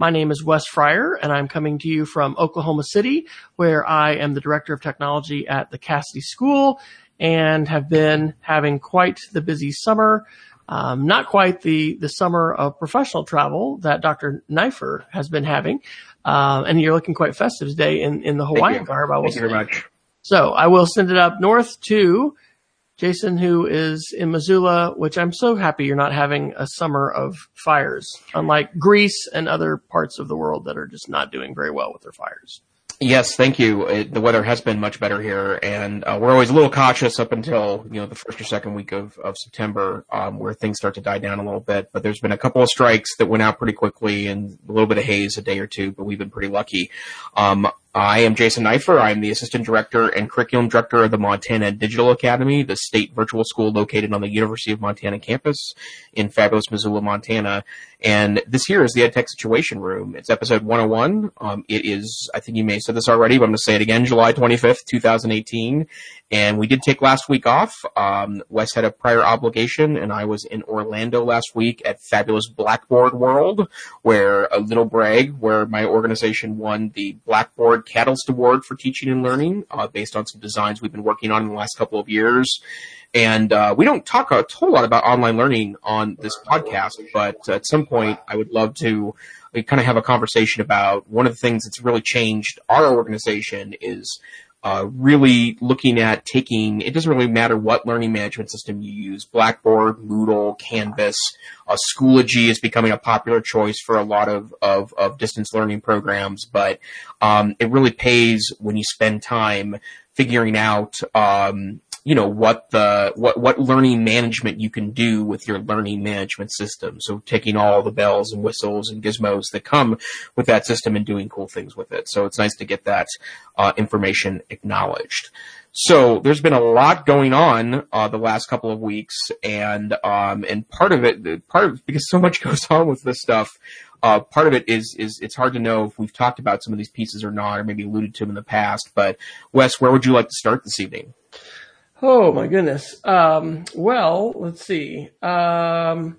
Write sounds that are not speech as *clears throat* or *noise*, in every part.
My name is Wes Fryer, and I'm coming to you from Oklahoma City, where I am the Director of Technology at the Cassidy School and have been having quite the busy summer. Um, not quite the, the summer of professional travel that Dr. Neiffer has been having. Uh, and you're looking quite festive today in, in the Hawaiian garb. I will Thank say. you very much. So I will send it up north to Jason, who is in Missoula, which I'm so happy you're not having a summer of fires, unlike Greece and other parts of the world that are just not doing very well with their fires. Yes, thank you. It, the weather has been much better here, and uh, we're always a little cautious up until you know the first or second week of, of September, um, where things start to die down a little bit. But there's been a couple of strikes that went out pretty quickly, and a little bit of haze a day or two. But we've been pretty lucky. Um, I am Jason Neiffer. I'm the Assistant Director and Curriculum Director of the Montana Digital Academy, the state virtual school located on the University of Montana campus in fabulous Missoula, Montana. And this here is the EdTech Situation Room. It's episode 101. Um, it is, I think you may have said this already, but I'm going to say it again, July 25th, 2018. And we did take last week off. Um, Wes had a prior obligation, and I was in Orlando last week at fabulous Blackboard World, where a little brag, where my organization won the Blackboard Catalyst Award for Teaching and Learning, uh, based on some designs we've been working on in the last couple of years. And uh, we don't talk a whole lot about online learning on this podcast, but at some point, I would love to kind of have a conversation about one of the things that's really changed our organization is uh, really looking at taking, it doesn't really matter what learning management system you use, Blackboard, Moodle, Canvas, uh, Schoology is becoming a popular choice for a lot of, of, of distance learning programs, but um, it really pays when you spend time figuring out um, you know what the what what learning management you can do with your learning management system. So taking all the bells and whistles and gizmos that come with that system and doing cool things with it. So it's nice to get that uh, information acknowledged. So there's been a lot going on uh, the last couple of weeks, and um, and part of it, part of because so much *laughs* goes on with this stuff. Uh, part of it is is it's hard to know if we've talked about some of these pieces or not, or maybe alluded to them in the past. But Wes, where would you like to start this evening? Oh my goodness. Um, well, let's see. Um,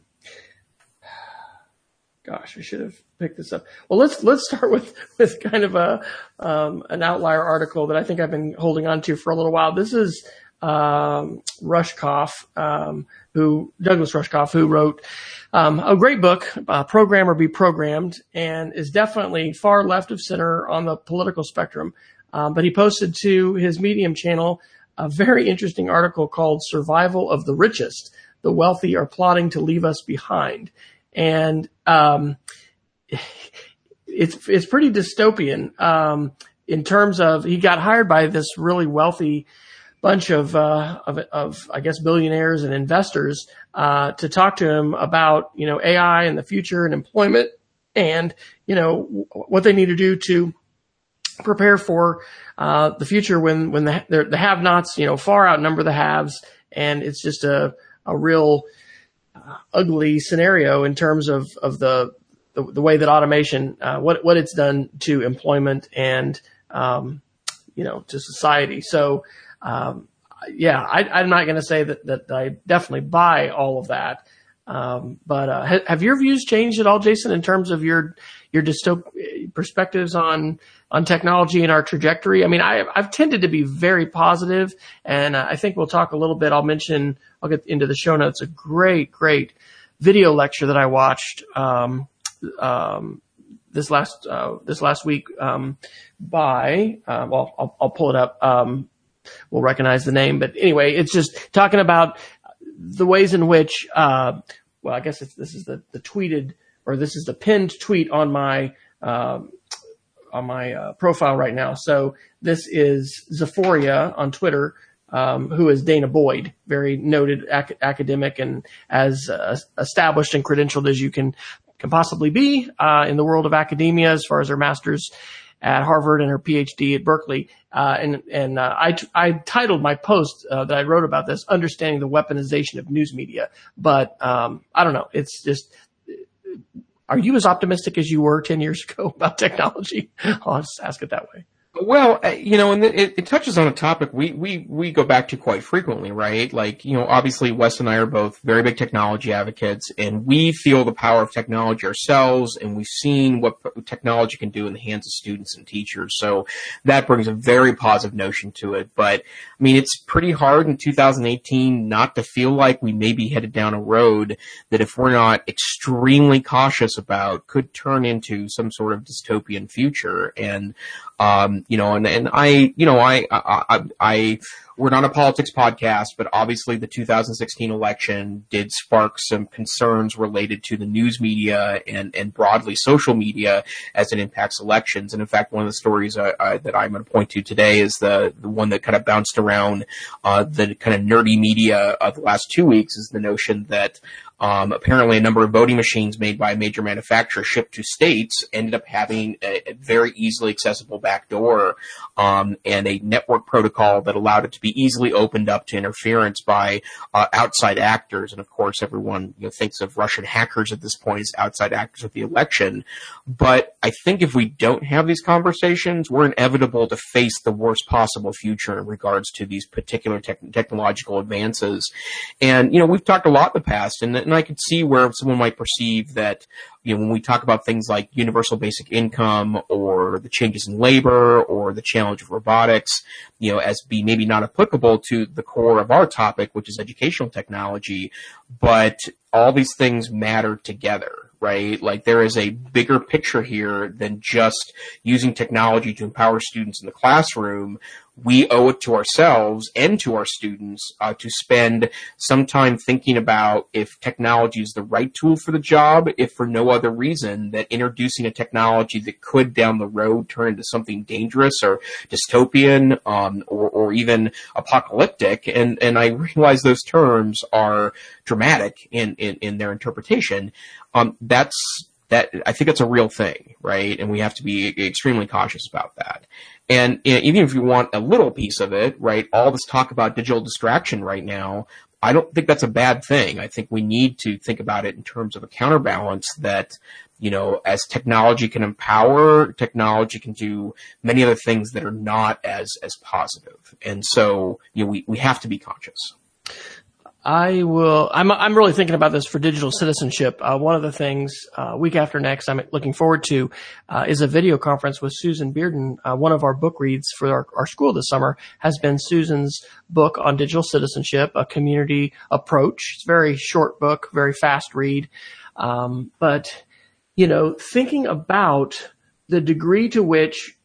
gosh, I should have picked this up. Well, let's let's start *laughs* with with kind of a um, an outlier article that I think I've been holding on to for a little while. This is um, Rushkoff, um, who Douglas Rushkoff, who wrote um, a great book, uh, "Program or Be Programmed," and is definitely far left of center on the political spectrum. Um, but he posted to his Medium channel a very interesting article called Survival of the Richest. The wealthy are plotting to leave us behind. And, um, it's, it's pretty dystopian, um, in terms of he got hired by this really wealthy bunch of, uh, of, of, I guess, billionaires and investors, uh, to talk to him about, you know, AI and the future and employment and, you know, what they need to do to prepare for uh, the future when when the the have-nots you know far outnumber the haves, and it's just a a real uh, ugly scenario in terms of of the the, the way that automation uh, what what it's done to employment and um, you know to society. So um, yeah, I, am not going to say that that I definitely buy all of that. Um, but uh, ha- have your views changed at all, Jason, in terms of your your dystop- perspectives on on technology and our trajectory. I mean, I, have tended to be very positive, and uh, I think we'll talk a little bit. I'll mention, I'll get into the show notes, a great, great video lecture that I watched, um, um, this last, uh, this last week, um, by, uh, well, I'll, I'll, pull it up. Um, we'll recognize the name, but anyway, it's just talking about the ways in which, uh, well, I guess this is the, the tweeted, or this is the pinned tweet on my, um, on my uh, profile right now. So this is Zephoria on Twitter, um, who is Dana Boyd, very noted ac- academic and as uh, established and credentialed as you can can possibly be uh, in the world of academia, as far as her master's at Harvard and her PhD at Berkeley. Uh, and and uh, I, I titled my post uh, that I wrote about this, "Understanding the Weaponization of News Media." But um, I don't know. It's just are you as optimistic as you were 10 years ago *laughs* about technology? I'll just ask it that way. Well, uh, you know, and it, it, touches on a topic we, we, we go back to quite frequently, right? Like, you know, obviously Wes and I are both very big technology advocates and we feel the power of technology ourselves and we've seen what technology can do in the hands of students and teachers. So that brings a very positive notion to it. But I mean, it's pretty hard in 2018 not to feel like we may be headed down a road that if we're not extremely cautious about could turn into some sort of dystopian future. And, um, you know, and, and I, you know, I, I, I, I we're not a politics podcast, but obviously the 2016 election did spark some concerns related to the news media and, and broadly social media as it impacts elections. And in fact, one of the stories uh, uh, that I'm going to point to today is the, the one that kind of bounced around uh, the kind of nerdy media of the last two weeks is the notion that um, apparently, a number of voting machines made by a major manufacturer shipped to states ended up having a, a very easily accessible backdoor um, and a network protocol that allowed it to be easily opened up to interference by uh, outside actors. And of course, everyone you know, thinks of Russian hackers at this point as outside actors of the election. But I think if we don't have these conversations, we're inevitable to face the worst possible future in regards to these particular te- technological advances. And you know, we've talked a lot in the past, and and I could see where someone might perceive that, you know, when we talk about things like universal basic income or the changes in labor or the challenge of robotics, you know, as be maybe not applicable to the core of our topic, which is educational technology, but all these things matter together right? Like there is a bigger picture here than just using technology to empower students in the classroom we owe it to ourselves and to our students uh, to spend some time thinking about if technology is the right tool for the job, if for no other reason that introducing a technology that could down the road turn into something dangerous or dystopian um, or, or even apocalyptic. And, and I realize those terms are dramatic in, in, in their interpretation. Um, that's that I think it's a real thing, right? And we have to be extremely cautious about that. And even if you want a little piece of it, right, all this talk about digital distraction right now, I don't think that's a bad thing. I think we need to think about it in terms of a counterbalance that, you know, as technology can empower, technology can do many other things that are not as, as positive. And so, you know, we, we have to be conscious. I will. I'm I'm really thinking about this for digital citizenship. Uh, one of the things uh, week after next I'm looking forward to uh, is a video conference with Susan Bearden. Uh, one of our book reads for our, our school this summer has been Susan's book on digital citizenship, a community approach. It's a very short book, very fast read, um, but you know, thinking about the degree to which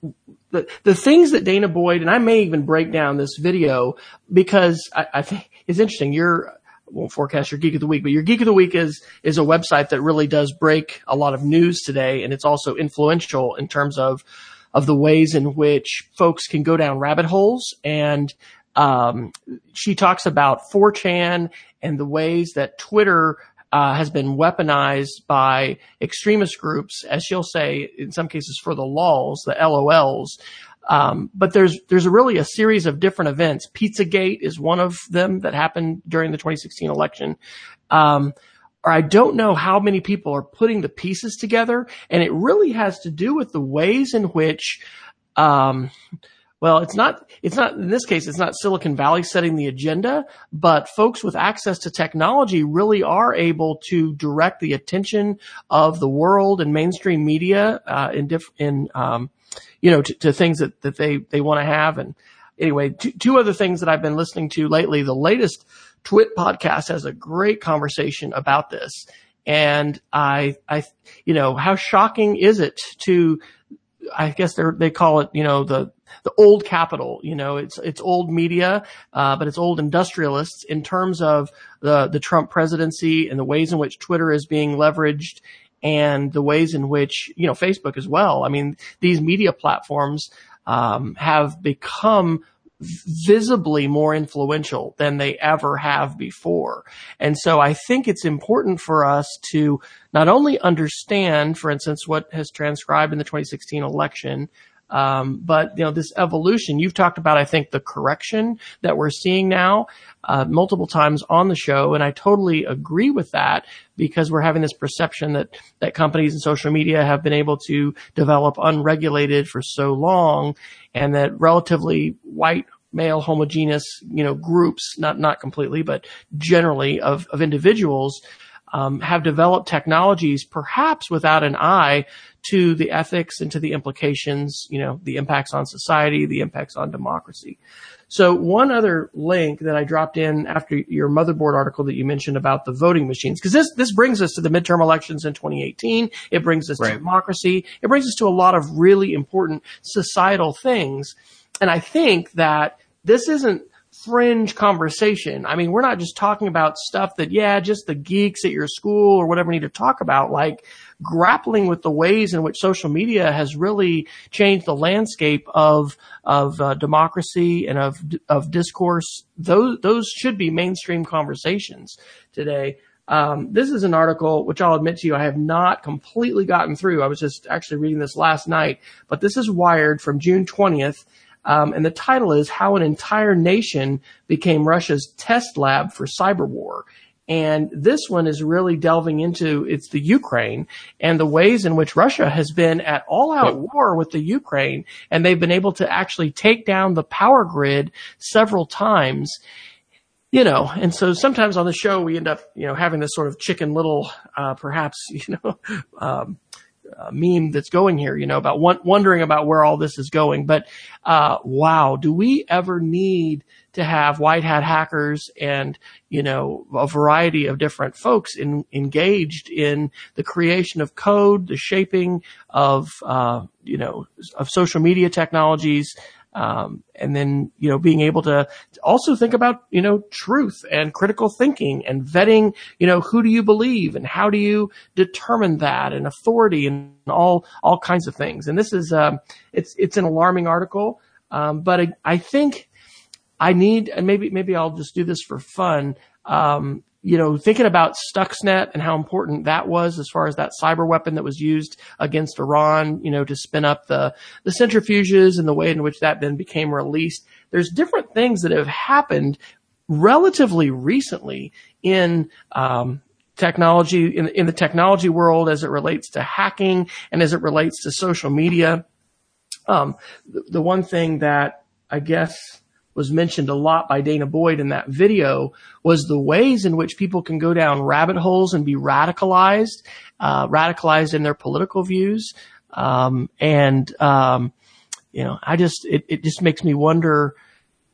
the, the things that Dana Boyd, and I may even break down this video because I, I think it's interesting. You're, won't forecast your geek of the week, but your geek of the week is, is a website that really does break a lot of news today. And it's also influential in terms of, of the ways in which folks can go down rabbit holes. And, um, she talks about 4chan and the ways that Twitter uh, has been weaponized by extremist groups, as she'll say, in some cases for the lols, the LOLs. Um, but there's there's really a series of different events. Pizzagate is one of them that happened during the 2016 election. Um, or I don't know how many people are putting the pieces together, and it really has to do with the ways in which um, well, it's not, it's not, in this case, it's not Silicon Valley setting the agenda, but folks with access to technology really are able to direct the attention of the world and mainstream media, uh, in diff, in, um, you know, to, to, things that, that they, they want to have. And anyway, two, two other things that I've been listening to lately. The latest Twit podcast has a great conversation about this. And I, I, you know, how shocking is it to, I guess they they call it, you know, the, the old capital. You know, it's it's old media, uh, but it's old industrialists in terms of the the Trump presidency and the ways in which Twitter is being leveraged and the ways in which you know Facebook as well. I mean, these media platforms um, have become visibly more influential than they ever have before. And so I think it's important for us to not only understand, for instance, what has transcribed in the 2016 election, Um, but you know, this evolution you've talked about, I think the correction that we're seeing now, uh, multiple times on the show. And I totally agree with that because we're having this perception that, that companies and social media have been able to develop unregulated for so long and that relatively white male homogeneous, you know, groups, not, not completely, but generally of, of individuals, um, have developed technologies perhaps without an eye to the ethics and to the implications, you know, the impacts on society, the impacts on democracy. So one other link that I dropped in after your motherboard article that you mentioned about the voting machines, because this, this brings us to the midterm elections in 2018. It brings us right. to democracy. It brings us to a lot of really important societal things. And I think that this isn't fringe conversation. I mean, we're not just talking about stuff that, yeah, just the geeks at your school or whatever need to talk about. Like, grappling with the ways in which social media has really changed the landscape of of uh, democracy and of of discourse. Those those should be mainstream conversations today. Um, this is an article which I'll admit to you I have not completely gotten through. I was just actually reading this last night, but this is Wired from June twentieth. Um, and the title is How an Entire Nation Became Russia's Test Lab for Cyber War. And this one is really delving into it's the Ukraine and the ways in which Russia has been at all out war with the Ukraine and they've been able to actually take down the power grid several times. You know, and so sometimes on the show we end up, you know, having this sort of chicken little, uh, perhaps, *laughs* you know, um, uh, meme that's going here, you know, about wondering about where all this is going. But, uh, wow, do we ever need to have white hat hackers and, you know, a variety of different folks in, engaged in the creation of code, the shaping of, uh, you know, of social media technologies, um, and then, you know, being able to also think about, you know, truth and critical thinking and vetting, you know, who do you believe and how do you determine that and authority and all, all kinds of things. And this is, um, it's, it's an alarming article. Um, but I, I think I need, and maybe, maybe I'll just do this for fun. You know, thinking about Stuxnet and how important that was as far as that cyber weapon that was used against Iran, you know, to spin up the, the centrifuges and the way in which that then became released. There's different things that have happened relatively recently in, um, technology, in, in the technology world as it relates to hacking and as it relates to social media. Um, the, the one thing that I guess was mentioned a lot by Dana Boyd in that video was the ways in which people can go down rabbit holes and be radicalized, uh, radicalized in their political views. Um, and, um, you know, I just, it, it just makes me wonder,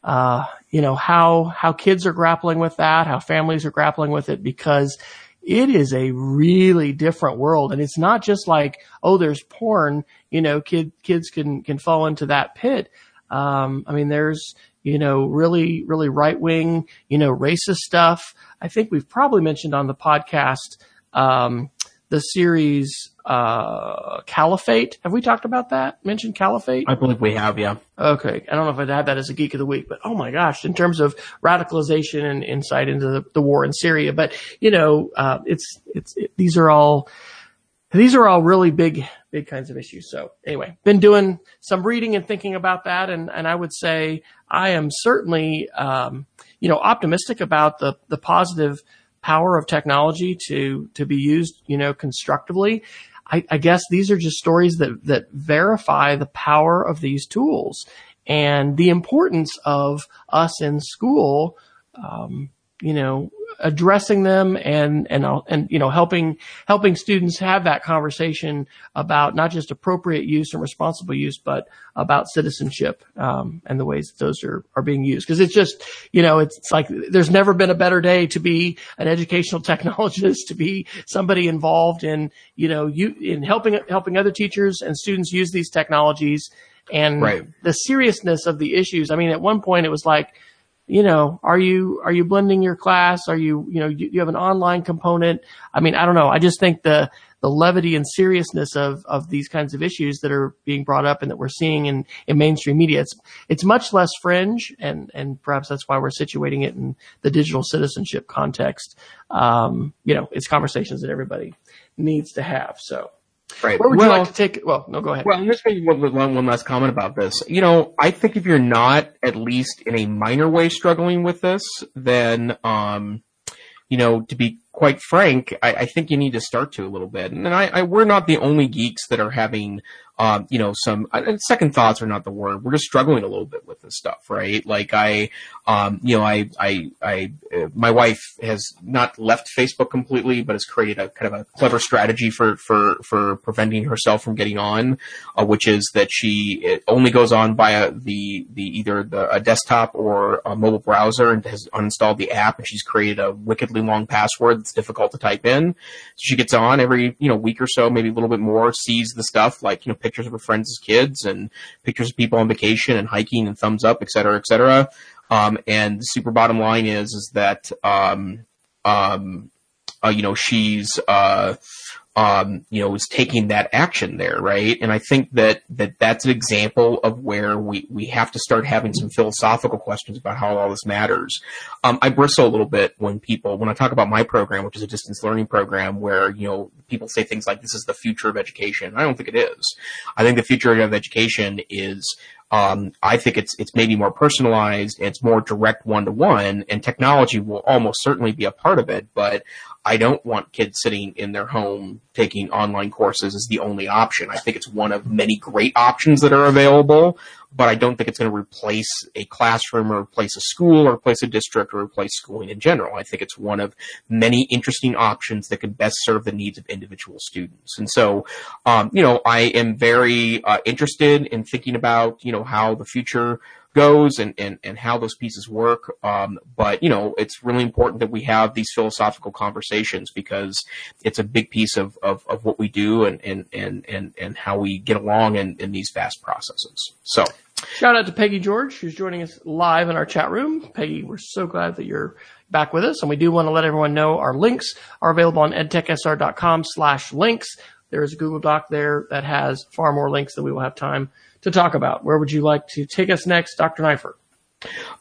uh, you know, how, how kids are grappling with that, how families are grappling with it because it is a really different world. And it's not just like, oh, there's porn, you know, kid, kids can, can fall into that pit. Um, I mean, there's, you know, really, really right wing, you know, racist stuff. I think we've probably mentioned on the podcast, um, the series, uh, Caliphate. Have we talked about that? Mentioned Caliphate? I believe we have, yeah. Okay. I don't know if I'd had that as a geek of the week, but oh my gosh, in terms of radicalization and insight into the, the war in Syria. But, you know, uh, it's, it's, it, these are all, these are all really big, big kinds of issues. So anyway, been doing some reading and thinking about that. And, and I would say I am certainly, um, you know, optimistic about the, the positive power of technology to, to be used, you know, constructively. I, I guess these are just stories that, that verify the power of these tools and the importance of us in school, um, you know, addressing them and and and you know helping helping students have that conversation about not just appropriate use and responsible use, but about citizenship um, and the ways that those are are being used. Because it's just you know it's, it's like there's never been a better day to be an educational *laughs* technologist, to be somebody involved in you know you in helping helping other teachers and students use these technologies and right. the seriousness of the issues. I mean, at one point it was like you know, are you, are you blending your class? Are you, you know, you, you, have an online component? I mean, I don't know. I just think the, the levity and seriousness of, of these kinds of issues that are being brought up and that we're seeing in, in mainstream media, it's, it's much less fringe and, and perhaps that's why we're situating it in the digital citizenship context. Um, you know, it's conversations that everybody needs to have. So Right. Where would well, you like to take? Well, no, go ahead. Well, I'm just making one, one, one last comment about this. You know, I think if you're not at least in a minor way struggling with this, then, um, you know, to be quite frank, I, I think you need to start to a little bit. And I, I we're not the only geeks that are having um, you know, some second thoughts are not the word. We're just struggling a little bit with this stuff, right? Like I, um, you know, I, I, I, uh, my wife has not left Facebook completely, but has created a kind of a clever strategy for, for, for preventing herself from getting on, uh, which is that she only goes on via the, the, either the, a desktop or a mobile browser and has uninstalled the app and she's created a wickedly long password that's difficult to type in. So she gets on every, you know, week or so, maybe a little bit more, sees the stuff like, you know, pictures of her friends as kids and pictures of people on vacation and hiking and thumbs up, et cetera, et cetera. Um, and the super bottom line is, is that, um, um, uh, you know, she's, uh, um, you know, is taking that action there, right? And I think that, that that's an example of where we, we have to start having some philosophical questions about how all this matters. Um, I bristle a little bit when people, when I talk about my program, which is a distance learning program where, you know, people say things like this is the future of education. I don't think it is. I think the future of education is um, I think it's it's maybe more personalized, it's more direct one to one, and technology will almost certainly be a part of it. But I don't want kids sitting in their home taking online courses as the only option. I think it's one of many great options that are available, but I don't think it's going to replace a classroom or replace a school or replace a district or replace schooling in general. I think it's one of many interesting options that could best serve the needs of individual students. And so, um, you know, I am very uh, interested in thinking about, you know, how the future goes and, and, and how those pieces work. Um, but, you know, it's really important that we have these philosophical conversations because it's a big piece of, of, of what we do and, and, and, and, and how we get along in, in these vast processes. So. Shout out to Peggy George, who's joining us live in our chat room. Peggy, we're so glad that you're back with us. And we do want to let everyone know our links are available on edtechsr.com slash links. There is a Google Doc there that has far more links than we will have time to talk about. Where would you like to take us next, Dr. Neiffer?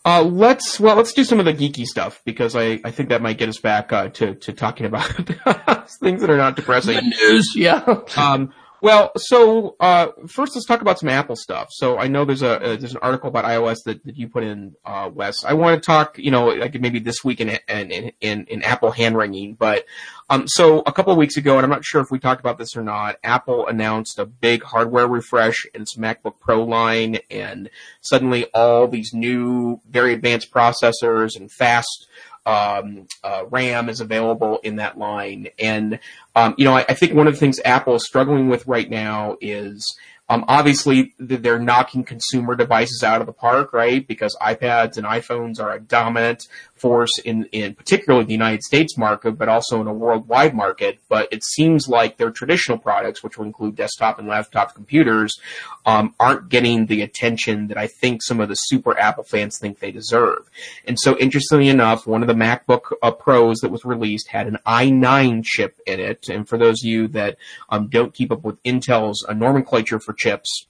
Uh, let's well, let's do some of the geeky stuff because I, I think that might get us back uh, to to talking about *laughs* things that are not depressing. The news, yeah. um, well, so uh, first let's talk about some Apple stuff. So I know there's a uh, there's an article about iOS that, that you put in, uh, Wes. I want to talk, you know, like maybe this week in in in, in Apple hand wringing, but um, so a couple of weeks ago, and I'm not sure if we talked about this or not, Apple announced a big hardware refresh in its MacBook Pro line, and suddenly all these new, very advanced processors and fast um, uh, RAM is available in that line. And, um, you know, I, I, think one of the things Apple is struggling with right now is um, obviously, they're knocking consumer devices out of the park, right? Because iPads and iPhones are a dominant force in, in particularly the United States market, but also in a worldwide market. But it seems like their traditional products, which will include desktop and laptop computers, um, aren't getting the attention that I think some of the super Apple fans think they deserve. And so, interestingly enough, one of the MacBook uh, Pros that was released had an i9 chip in it. And for those of you that um, don't keep up with Intel's uh, nomenclature for chips.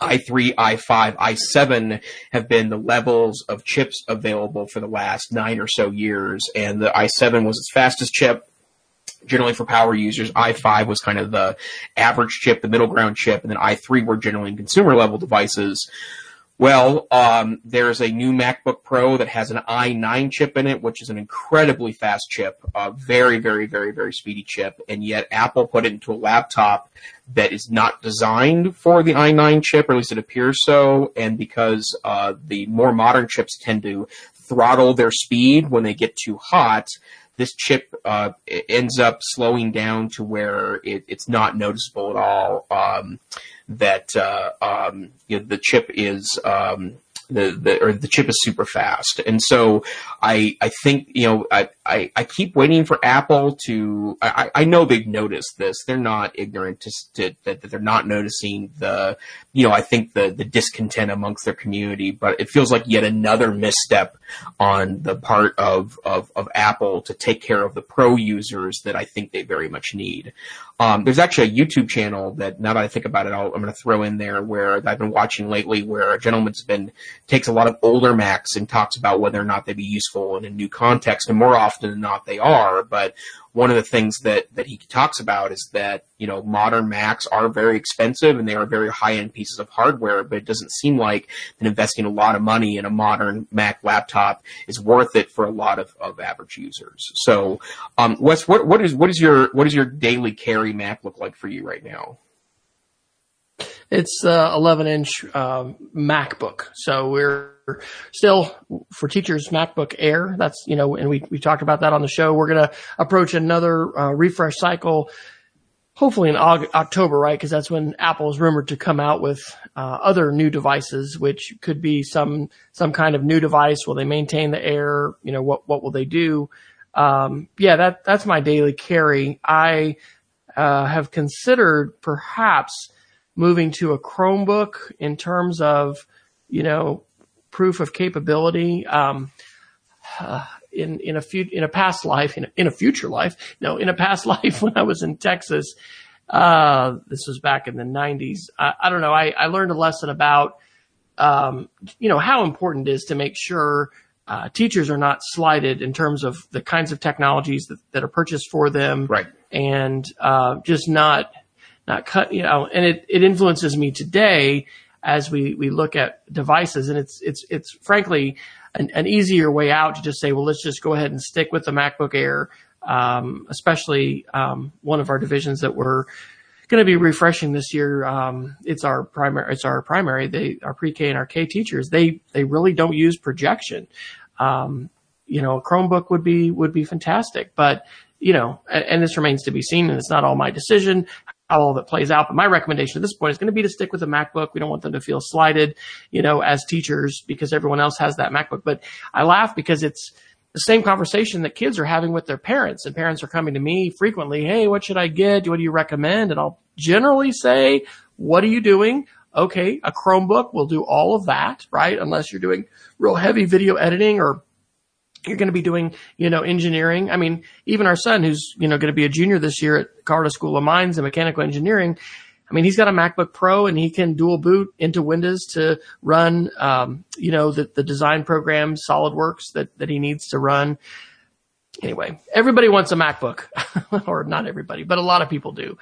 I3, i5, i7 have been the levels of chips available for the last nine or so years, and the i7 was its fastest chip. Generally for power users, i5 was kind of the average chip, the middle ground chip, and then i3 were generally consumer level devices. Well, um, there's a new MacBook Pro that has an i9 chip in it, which is an incredibly fast chip, a very, very, very, very speedy chip, and yet Apple put it into a laptop that is not designed for the i9 chip, or at least it appears so, and because uh, the more modern chips tend to throttle their speed when they get too hot, this chip uh, ends up slowing down to where it, it's not noticeable at all. Um, that uh, um, you know, the chip is um, the, the or the chip is super fast. And so I I think you know I, I, I keep waiting for Apple to I, I know they've noticed this. They're not ignorant to, to that they're not noticing the you know I think the the discontent amongst their community, but it feels like yet another misstep on the part of of, of Apple to take care of the pro users that I think they very much need. Um, there's actually a YouTube channel that now that I think about it, i am going to throw in there where I've been watching lately, where a gentleman's been takes a lot of older Macs and talks about whether or not they'd be useful in a new context, and more often than not, they are. But one of the things that, that he talks about is that, you know, modern Macs are very expensive and they are very high end pieces of hardware, but it doesn't seem like investing a lot of money in a modern Mac laptop is worth it for a lot of, of average users. So, um, Wes, what, what is, what is your, what does your daily carry Mac look like for you right now? It's uh, 11 inch uh, MacBook. So we're still for teachers MacBook Air. That's you know, and we we talked about that on the show. We're gonna approach another uh, refresh cycle, hopefully in October, right? Because that's when Apple is rumored to come out with uh, other new devices, which could be some some kind of new device. Will they maintain the Air? You know, what what will they do? Um, yeah, that that's my daily carry. I uh, have considered perhaps moving to a Chromebook in terms of, you know, proof of capability. Um, uh, *sighs* in in a few in a past life, in a, in a future life, no, in a past *laughs* life when I was in Texas, uh, this was back in the '90s. I, I don't know. I, I learned a lesson about, um, you know, how important it is to make sure uh, teachers are not slighted in terms of the kinds of technologies that, that are purchased for them, right? And uh, just not not cut, you know, and it, it influences me today as we, we look at devices and it's, it's, it's frankly an, an easier way out to just say, well, let's just go ahead and stick with the MacBook Air. Um, especially, um, one of our divisions that we're going to be refreshing this year. Um, it's our primary, it's our primary, they, our pre-K and our K teachers, they, they really don't use projection. Um, you know, a Chromebook would be, would be fantastic, but you know, and, and, this remains to be seen and it's not all my decision how all that plays out. But my recommendation at this point is going to be to stick with the MacBook. We don't want them to feel slighted, you know, as teachers because everyone else has that MacBook. But I laugh because it's the same conversation that kids are having with their parents and parents are coming to me frequently. Hey, what should I get? What do you recommend? And I'll generally say, what are you doing? Okay, a Chromebook will do all of that, right? Unless you're doing real heavy video editing or you're going to be doing, you know, engineering. I mean, even our son, who's, you know, going to be a junior this year at Colorado School of Mines and Mechanical Engineering, I mean, he's got a MacBook Pro and he can dual boot into Windows to run, um, you know, the, the design program SolidWorks that, that he needs to run. Anyway, everybody wants a MacBook, *laughs* or not everybody, but a lot of people do.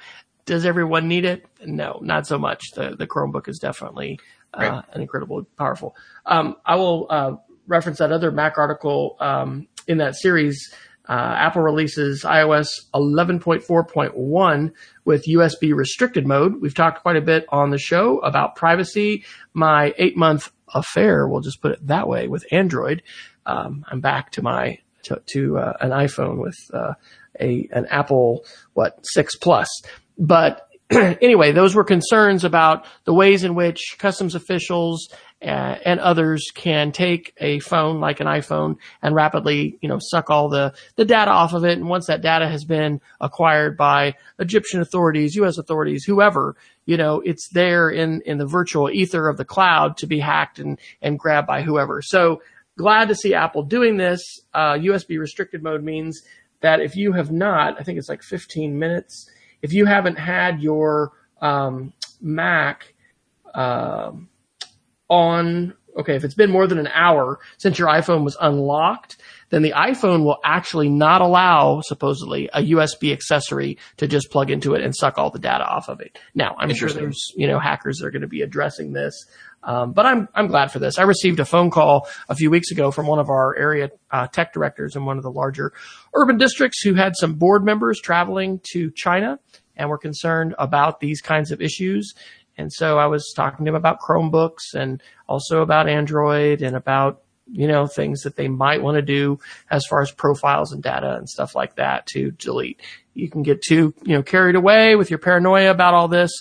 Does everyone need it? No, not so much. The the Chromebook is definitely uh, right. an incredible, powerful. Um, I will uh, reference that other Mac article um, in that series. Uh, Apple releases iOS 11.4.1 with USB restricted mode. We've talked quite a bit on the show about privacy. My eight month affair, we'll just put it that way, with Android. Um, I'm back to my to, to uh, an iPhone with uh, a an Apple what six plus. But *clears throat* anyway, those were concerns about the ways in which customs officials uh, and others can take a phone like an iPhone and rapidly, you know, suck all the, the data off of it. And once that data has been acquired by Egyptian authorities, U.S. authorities, whoever, you know, it's there in, in the virtual ether of the cloud to be hacked and, and grabbed by whoever. So glad to see Apple doing this. Uh, USB restricted mode means that if you have not, I think it's like 15 minutes, if you haven't had your um, Mac, um, on, okay, if it's been more than an hour since your iPhone was unlocked, then the iPhone will actually not allow, supposedly, a USB accessory to just plug into it and suck all the data off of it. Now, I'm sure there's, you know, hackers that are going to be addressing this. Um, but I'm, I'm glad for this. I received a phone call a few weeks ago from one of our area uh, tech directors in one of the larger urban districts who had some board members traveling to China and were concerned about these kinds of issues. And so I was talking to him about Chromebooks and also about Android and about, you know, things that they might want to do as far as profiles and data and stuff like that to delete. You can get too, you know, carried away with your paranoia about all this.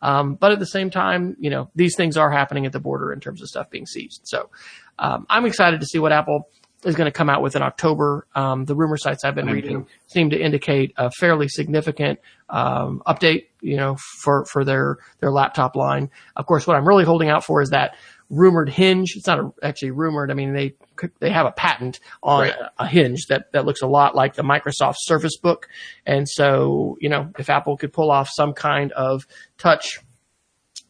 Um, but at the same time, you know, these things are happening at the border in terms of stuff being seized. So, um, I'm excited to see what Apple is going to come out with in October. Um, the rumor sites I've been reading seem to indicate a fairly significant um, update, you know, for for their their laptop line. Of course, what I'm really holding out for is that rumored hinge. It's not a, actually rumored. I mean, they they have a patent on right. a, a, hinge that that looks a lot like the Microsoft Surface Book, and so you know, if Apple could pull off some kind of touch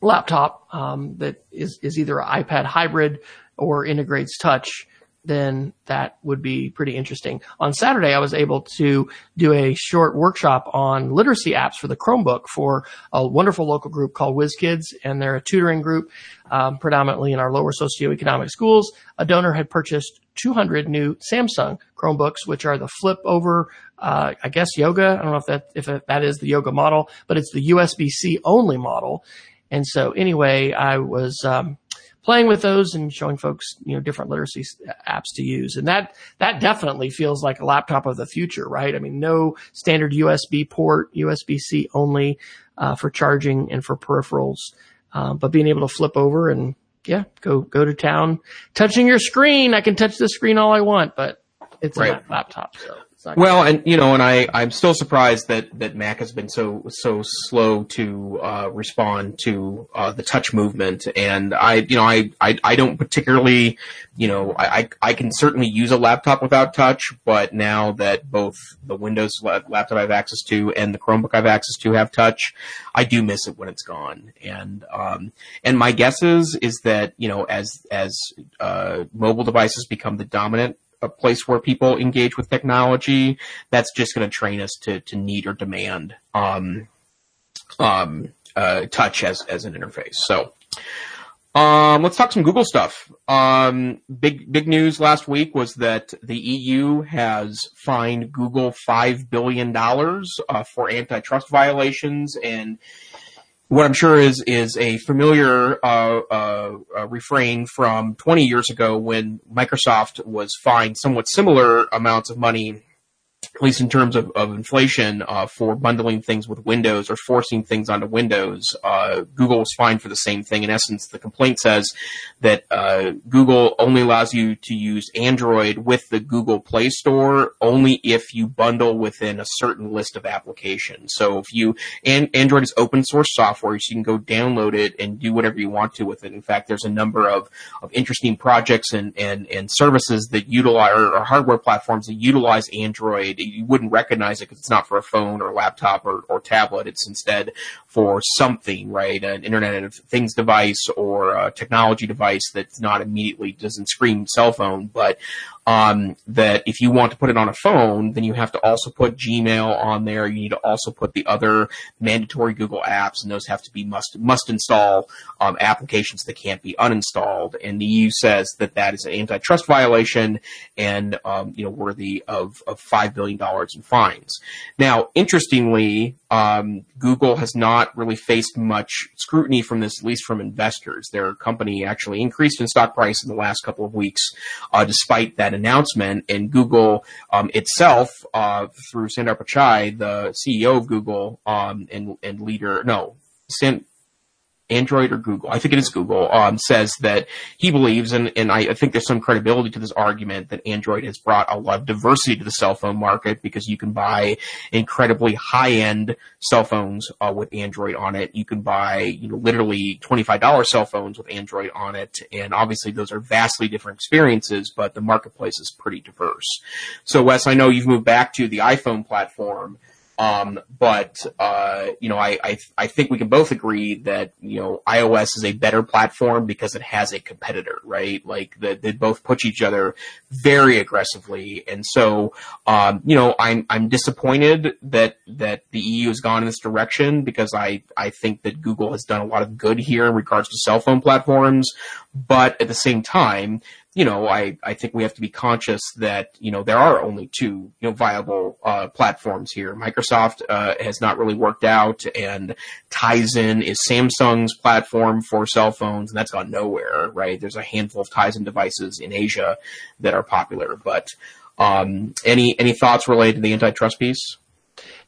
laptop um, that is is either an iPad hybrid or integrates touch then that would be pretty interesting. On Saturday, I was able to do a short workshop on literacy apps for the Chromebook for a wonderful local group called WizKids, and they're a tutoring group um, predominantly in our lower socioeconomic schools. A donor had purchased 200 new Samsung Chromebooks, which are the flip over, uh, I guess yoga. I don't know if that if that is the yoga model, but it's the USB-C only model. And so anyway, I was um, playing with those and showing folks, you know, different literacy apps to use. And that, that definitely feels like a laptop of the future, right? I mean, no standard USB port, USB-C only, uh, for charging and for peripherals. Um, but being able to flip over and yeah, go, go to town, touching your screen. I can touch the screen all I want, but it's right. a laptop. So. Well, and you know, and I I'm still surprised that that Mac has been so so slow to uh, respond to uh, the touch movement, and I you know I I, I don't particularly you know I, I can certainly use a laptop without touch, but now that both the Windows laptop I have access to and the Chromebook I have access to have touch, I do miss it when it's gone, and um and my guess is is that you know as as uh, mobile devices become the dominant a place where people engage with technology, that's just going to train us to, to need or demand, um, um, uh, touch as, as an interface. So, um, let's talk some Google stuff. Um, big, big news last week was that the EU has fined Google $5 billion, uh, for antitrust violations and what I'm sure is is a familiar uh, uh, uh, refrain from 20 years ago when Microsoft was fined somewhat similar amounts of money at least in terms of, of inflation, uh, for bundling things with Windows or forcing things onto Windows. Uh, Google was fined for the same thing. In essence, the complaint says that uh, Google only allows you to use Android with the Google Play Store only if you bundle within a certain list of applications. So if you and Android is open source software, so you can go download it and do whatever you want to with it. In fact, there's a number of, of interesting projects and, and, and services that utilize or, or hardware platforms that utilize Android you wouldn't recognize it because it's not for a phone or laptop or, or tablet. It's instead for something, right? An Internet of Things device or a technology device that's not immediately doesn't scream cell phone, but um, that if you want to put it on a phone, then you have to also put Gmail on there. You need to also put the other mandatory Google apps, and those have to be must must install um, applications that can't be uninstalled. And the EU says that that is an antitrust violation and um, you know worthy of of five billion dollars in fines. Now, interestingly, um, Google has not really faced much scrutiny from this, at least from investors. Their company actually increased in stock price in the last couple of weeks, uh, despite that announcement. And Google um, itself, uh, through Sundar Pichai, the CEO of Google um, and, and leader, no, San, Android or Google, I think it is Google, um, says that he believes, and, and I, I, think there's some credibility to this argument that Android has brought a lot of diversity to the cell phone market because you can buy incredibly high-end cell phones uh, with Android on it. You can buy, you know, literally $25 cell phones with Android on it, and obviously those are vastly different experiences, but the marketplace is pretty diverse. So Wes, I know you've moved back to the iPhone platform. Um, but uh, you know, I, I I think we can both agree that you know iOS is a better platform because it has a competitor, right? Like the, they both push each other very aggressively, and so um, you know, I'm I'm disappointed that that the EU has gone in this direction because I I think that Google has done a lot of good here in regards to cell phone platforms, but at the same time you know, I, I think we have to be conscious that, you know, there are only two, you know, viable, uh, platforms here. Microsoft, uh, has not really worked out and Tizen is Samsung's platform for cell phones and that's gone nowhere, right? There's a handful of Tizen devices in Asia that are popular, but, um, any, any thoughts related to the antitrust piece?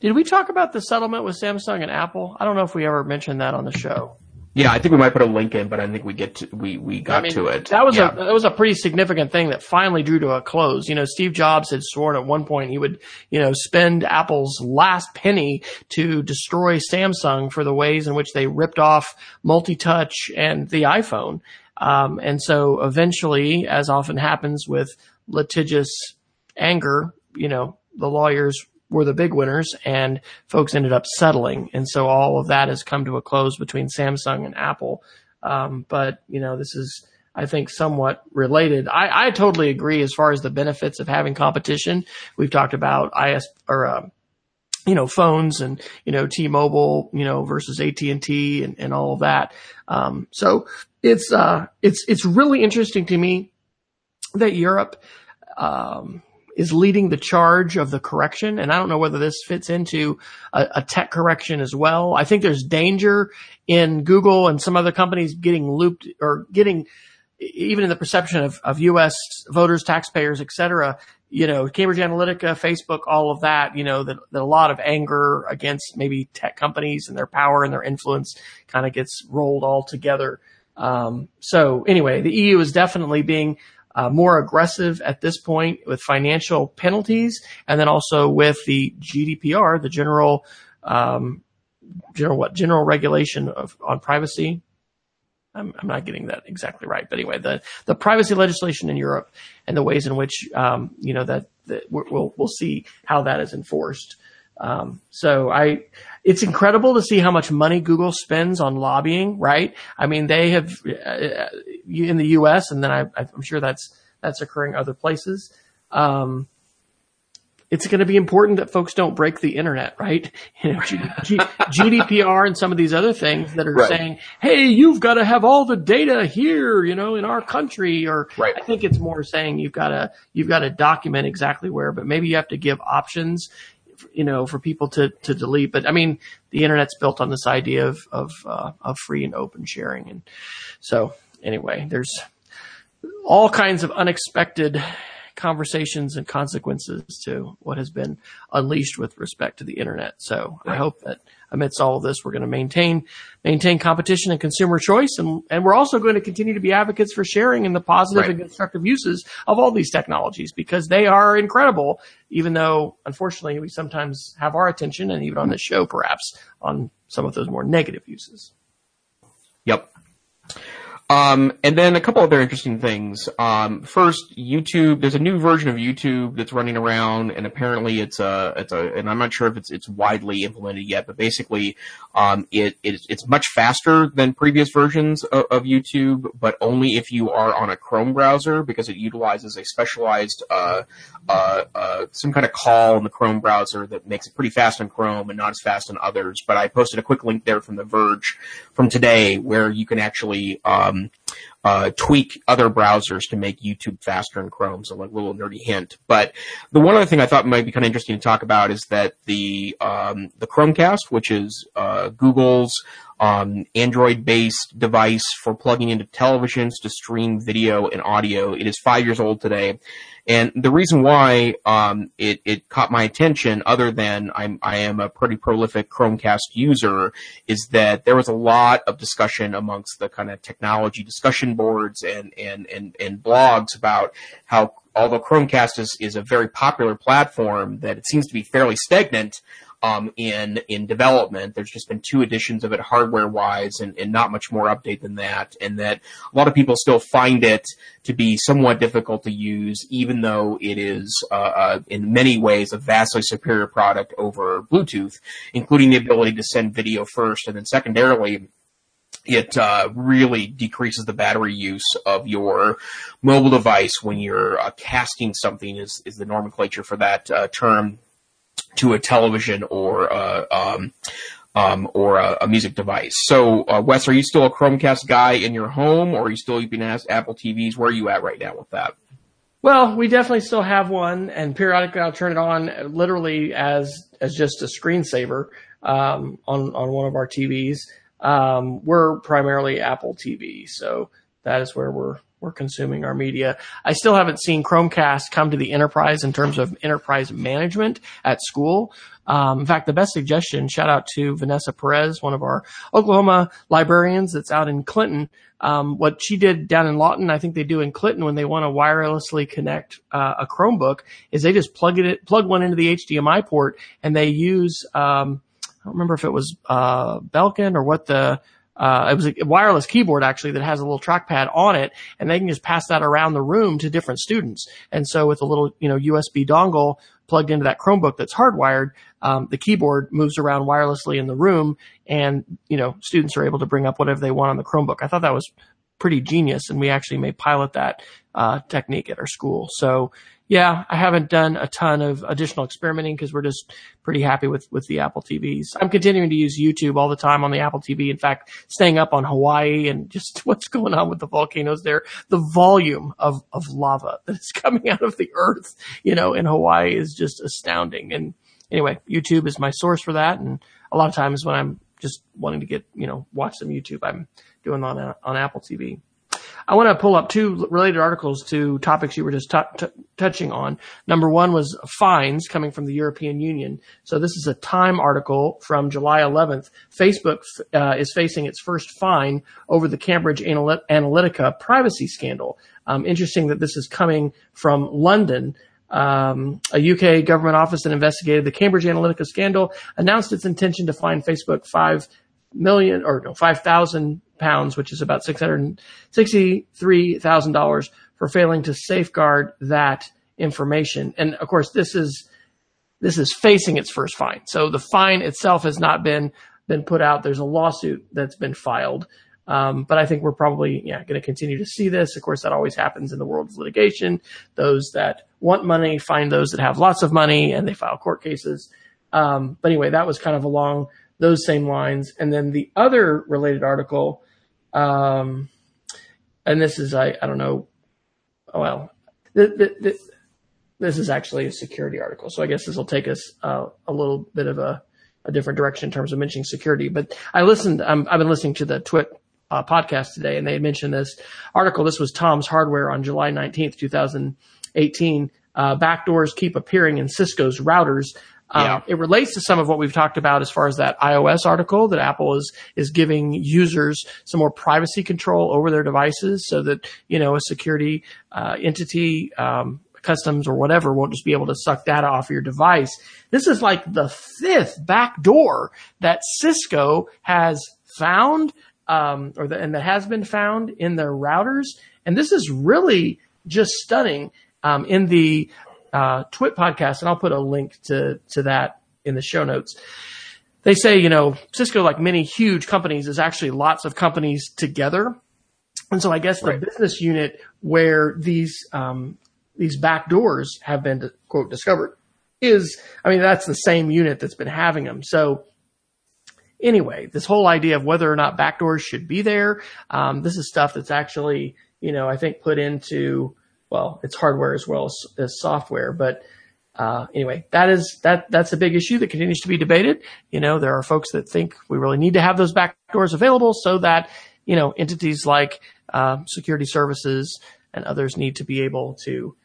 Did we talk about the settlement with Samsung and Apple? I don't know if we ever mentioned that on the show. Yeah, I think we might put a link in, but I think we get to, we we got I mean, to it. That was yeah. a that was a pretty significant thing that finally drew to a close. You know, Steve Jobs had sworn at one point he would, you know, spend Apple's last penny to destroy Samsung for the ways in which they ripped off multi-touch and the iPhone. Um, and so eventually, as often happens with litigious anger, you know, the lawyers were the big winners and folks ended up settling. And so all of that has come to a close between Samsung and Apple. Um, but you know, this is I think somewhat related. I, I totally agree as far as the benefits of having competition. We've talked about IS or, uh, you know, phones and, you know, T-Mobile, you know, versus AT&T and, and all of that. Um, so it's, uh, it's, it's really interesting to me that Europe, um, is leading the charge of the correction. And I don't know whether this fits into a, a, tech correction as well. I think there's danger in Google and some other companies getting looped or getting even in the perception of, of U.S. voters, taxpayers, et cetera, you know, Cambridge Analytica, Facebook, all of that, you know, that, that a lot of anger against maybe tech companies and their power and their influence kind of gets rolled all together. Um, so anyway, the EU is definitely being uh, more aggressive at this point with financial penalties, and then also with the GDPR, the general, um, general what general regulation of on privacy. I'm, I'm, not getting that exactly right, but anyway, the the privacy legislation in Europe and the ways in which um, you know that, that we'll we'll see how that is enforced. Um, so I, it's incredible to see how much money Google spends on lobbying, right? I mean, they have uh, in the U.S. and then I, am sure that's that's occurring other places. Um, it's going to be important that folks don't break the internet, right? *laughs* You know, G- G- GDPR and some of these other things that are right. saying, "Hey, you've got to have all the data here, you know, in our country." Or right. I think it's more saying you've got to you've got to document exactly where, but maybe you have to give options you know, for people to, to delete. But I mean, the internet's built on this idea of, of, uh, of free and open sharing. And so anyway, there's all kinds of unexpected conversations and consequences to what has been unleashed with respect to the internet. So right. I hope that amidst all of this, we're going to maintain maintain competition and consumer choice, and and we're also going to continue to be advocates for sharing and the positive right. and constructive uses of all these technologies because they are incredible. Even though, unfortunately, we sometimes have our attention, and even on this show, perhaps on some of those more negative uses. Yep. Um, and then a couple other interesting things. Um, first, YouTube. There's a new version of YouTube that's running around, and apparently it's a it's a. And I'm not sure if it's it's widely implemented yet, but basically, um, it, it it's much faster than previous versions of, of, YouTube, but only if you are on a Chrome browser because it utilizes a specialized uh, uh, uh, some kind of call in the Chrome browser that makes it pretty fast on Chrome and not as fast on others. But I posted a quick link there from The Verge from today where you can actually um, uh, tweak other browsers to make YouTube faster in Chrome. So like a little nerdy hint. But the one other thing I thought might be kind of interesting to talk about is that the um, the Chromecast, which is uh, Google's um, Android-based device for plugging into televisions to stream video and audio, it is five years old today. And the reason why um, it, it caught my attention, other than I'm I am a pretty prolific Chromecast user, is that there was a lot of discussion amongst the kind of technology discussion boards and and and, and blogs about how although Chromecast is, is a very popular platform, that it seems to be fairly stagnant um, in in development. There's just been two editions of it hardware wise, and, and not much more update than that. And that a lot of people still find it to be somewhat difficult to use, even though it is uh, uh, in many ways a vastly superior product over Bluetooth, including the ability to send video first, and then secondarily it uh, really decreases the battery use of your mobile device when you're uh, casting something is, is the nomenclature for that uh, term to a television or uh, um, um, or a, a, music device. So, uh, Wes, are you still a Chromecast guy in your home, or are you still using Apple TVs? Where are you at right now with that? Well, we definitely still have one, and periodically I'll turn it on, literally as as just a screensaver um, on on one of our TVs. Um, we're primarily Apple TV, so that is where we're we're consuming our media. I still haven't seen Chromecast come to the enterprise in terms of enterprise management at school. Um, in fact, the best suggestion, shout out to Vanessa Perez, one of our Oklahoma librarians that's out in Clinton. Um, what she did down in Lawton, I think they do in Clinton when they want to wirelessly connect uh, a Chromebook, is they just plug it, plug one into the HDMI port, and they use. Um, I don't remember if it was uh, Belkin or what the uh, it was a wireless keyboard actually that has a little trackpad on it and they can just pass that around the room to different students. And so with a little, you know, USB dongle plugged into that Chromebook that's hardwired, um, the keyboard moves around wirelessly in the room and, you know, students are able to bring up whatever they want on the Chromebook. I thought that was pretty genius, and we actually may pilot that uh, technique at our school. So yeah, I haven't done a ton of additional experimenting because we're just pretty happy with, with the Apple TVs. I'm continuing to use YouTube all the time on the Apple TV. In fact, staying up on Hawaii and *laughs* just what's going on with the volcanoes there. The volume of, of lava *laughs* that is coming out of the earth, you know, in Hawaii is just astounding. And anyway, YouTube is my source for that. And a lot of times when I'm just wanting to get, you know, watch some YouTube, I'm doing on, on Apple TV. I want to pull up two related articles to topics you were just t- t- touching on. Number one was fines coming from the European Union. So this is a Time article from July 11th. Facebook uh, is facing its first fine over the Cambridge Analytica privacy scandal. Um, interesting that this is coming from London. Um, a UK government office that investigated the Cambridge Analytica scandal announced its intention to fine Facebook five million or no five thousand pounds, which is about $663,000 for failing to safeguard that information. And of course, this is, this is facing its first fine. So the fine itself has not been, been put out. There's a lawsuit that's been filed. Um, but I think we're probably, yeah, going to continue to see this. Of course, that always happens in the world of litigation. Those that want money find those that have lots of money and they file court cases. Um, but anyway, that was kind of along those same lines. And then the other related article um, and this is, I, I don't know, oh, well, this is actually a security article. So I guess this will take us uh, a little bit of a, a, different direction in terms of mentioning security. But I listened, um, I've been listening to the Twit uh, podcast today and they mentioned this article. This was Tom's Hardware on July 19th, 2018. Uh, backdoors keep appearing in Cisco's routers. Um, yeah. It relates to some of what we've talked about as far as that iOS article that Apple is is giving users some more privacy control over their devices, so that you know a security uh, entity, um, customs or whatever, won't just be able to suck data off your device. This is like the fifth backdoor that Cisco has found, um, or the, and that has been found in their routers, and this is really just stunning. Um, in the uh, Twit podcast, and I'll put a link to to that in the show notes. They say, you know, Cisco, like many huge companies, is actually lots of companies together, and so I guess the right. business unit where these um, these back doors have been quote discovered is, I mean, that's the same unit that's been having them. So anyway, this whole idea of whether or not backdoors should be there, um, this is stuff that's actually, you know, I think put into well, it's hardware as well as, as software. But uh, anyway, that is that that's a big issue that continues to be debated. You know, there are folks that think we really need to have those backdoors available so that you know entities like uh, security services and others need to be able to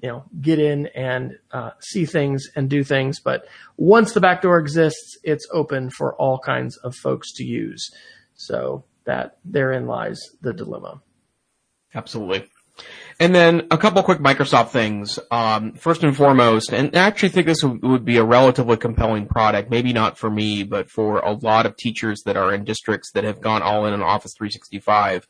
you know get in and uh, see things and do things. But once the backdoor exists, it's open for all kinds of folks to use. So that therein lies the dilemma. Absolutely. And then a couple quick Microsoft things. Um, first and foremost, and I actually think this would be a relatively compelling product. Maybe not for me, but for a lot of teachers that are in districts that have gone all in on Office 365.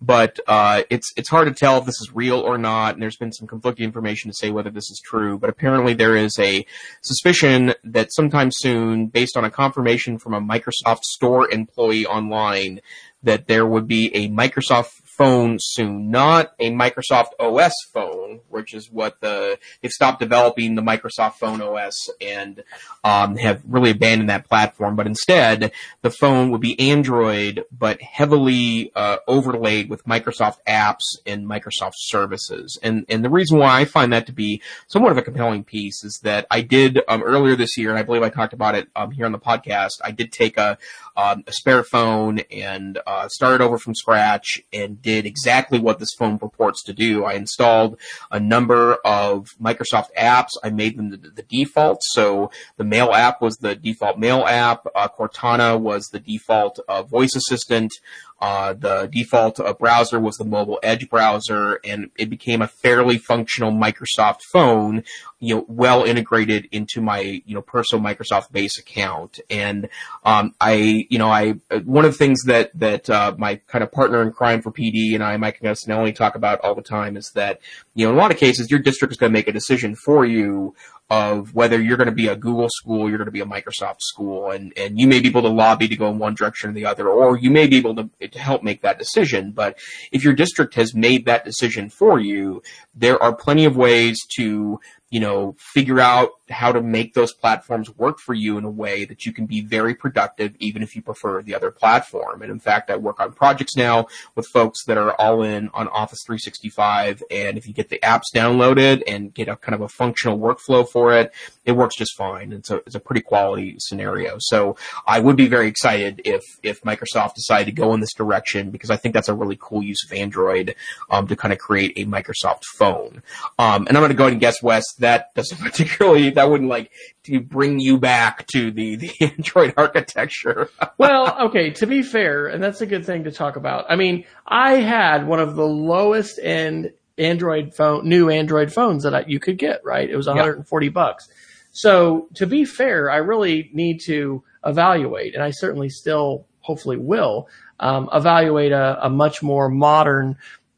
But uh, it's it's hard to tell if this is real or not. And there's been some conflicting information to say whether this is true. But apparently there is a suspicion that sometime soon, based on a confirmation from a Microsoft Store employee online, that there would be a Microsoft phone soon, not a Microsoft OS phone, which is what the they've stopped developing the Microsoft Phone OS and um, have really abandoned that platform. But instead, the phone would be Android, but heavily uh, overlaid with Microsoft apps and Microsoft services. And and the reason why I find that to be somewhat of a compelling piece is that I did um, earlier this year, and I believe I talked about it um, here on the podcast. I did take a um, a spare phone and uh, started over from scratch and did exactly what this phone purports to do. I installed a number of Microsoft apps. I made them the, the default. So the Mail app was the default Mail app. Uh, Cortana was the default uh, voice assistant. Uh, the default uh, browser was the mobile Edge browser, and it became a fairly functional Microsoft phone, you know, well integrated into my, you know, personal Microsoft base account. And um, I, you know, I one of the things that that uh, my kind of partner in crime for PD and I, Mike Augustinelli, talk about all the time is that, you know, in a lot of cases, your district is going to make a decision for you of whether you're going to be a Google school, you're going to be a Microsoft school, and, and you may be able to lobby to go in one direction or the other, or you may be able to, to help make that decision. But if your district has made that decision for you, there are plenty of ways to you know, figure out how to make those platforms work for you in a way that you can be very productive, even if you prefer the other platform. And in fact, I work on projects now with folks that are all in on Office 365. And if you get the apps downloaded and get a kind of a functional workflow for it, it works just fine. And so it's a pretty quality scenario. So I would be very excited if, if Microsoft decided to go in this direction because I think that's a really cool use of Android, um, to kind of create a Microsoft phone. Um, and I'm going to go ahead and guess, Wes, that doesn't *laughs* particularly, that wouldn't like to bring you back to the, the *laughs* Android architecture. *laughs* well, okay, to be fair, and that's a good thing to talk about. I mean, I had one of the lowest end Android phone, new Android phones that I, you could get, right? It was 140 yeah. bucks. So to be fair, I really need to evaluate, and I certainly still hopefully will um, evaluate a, a, much more modern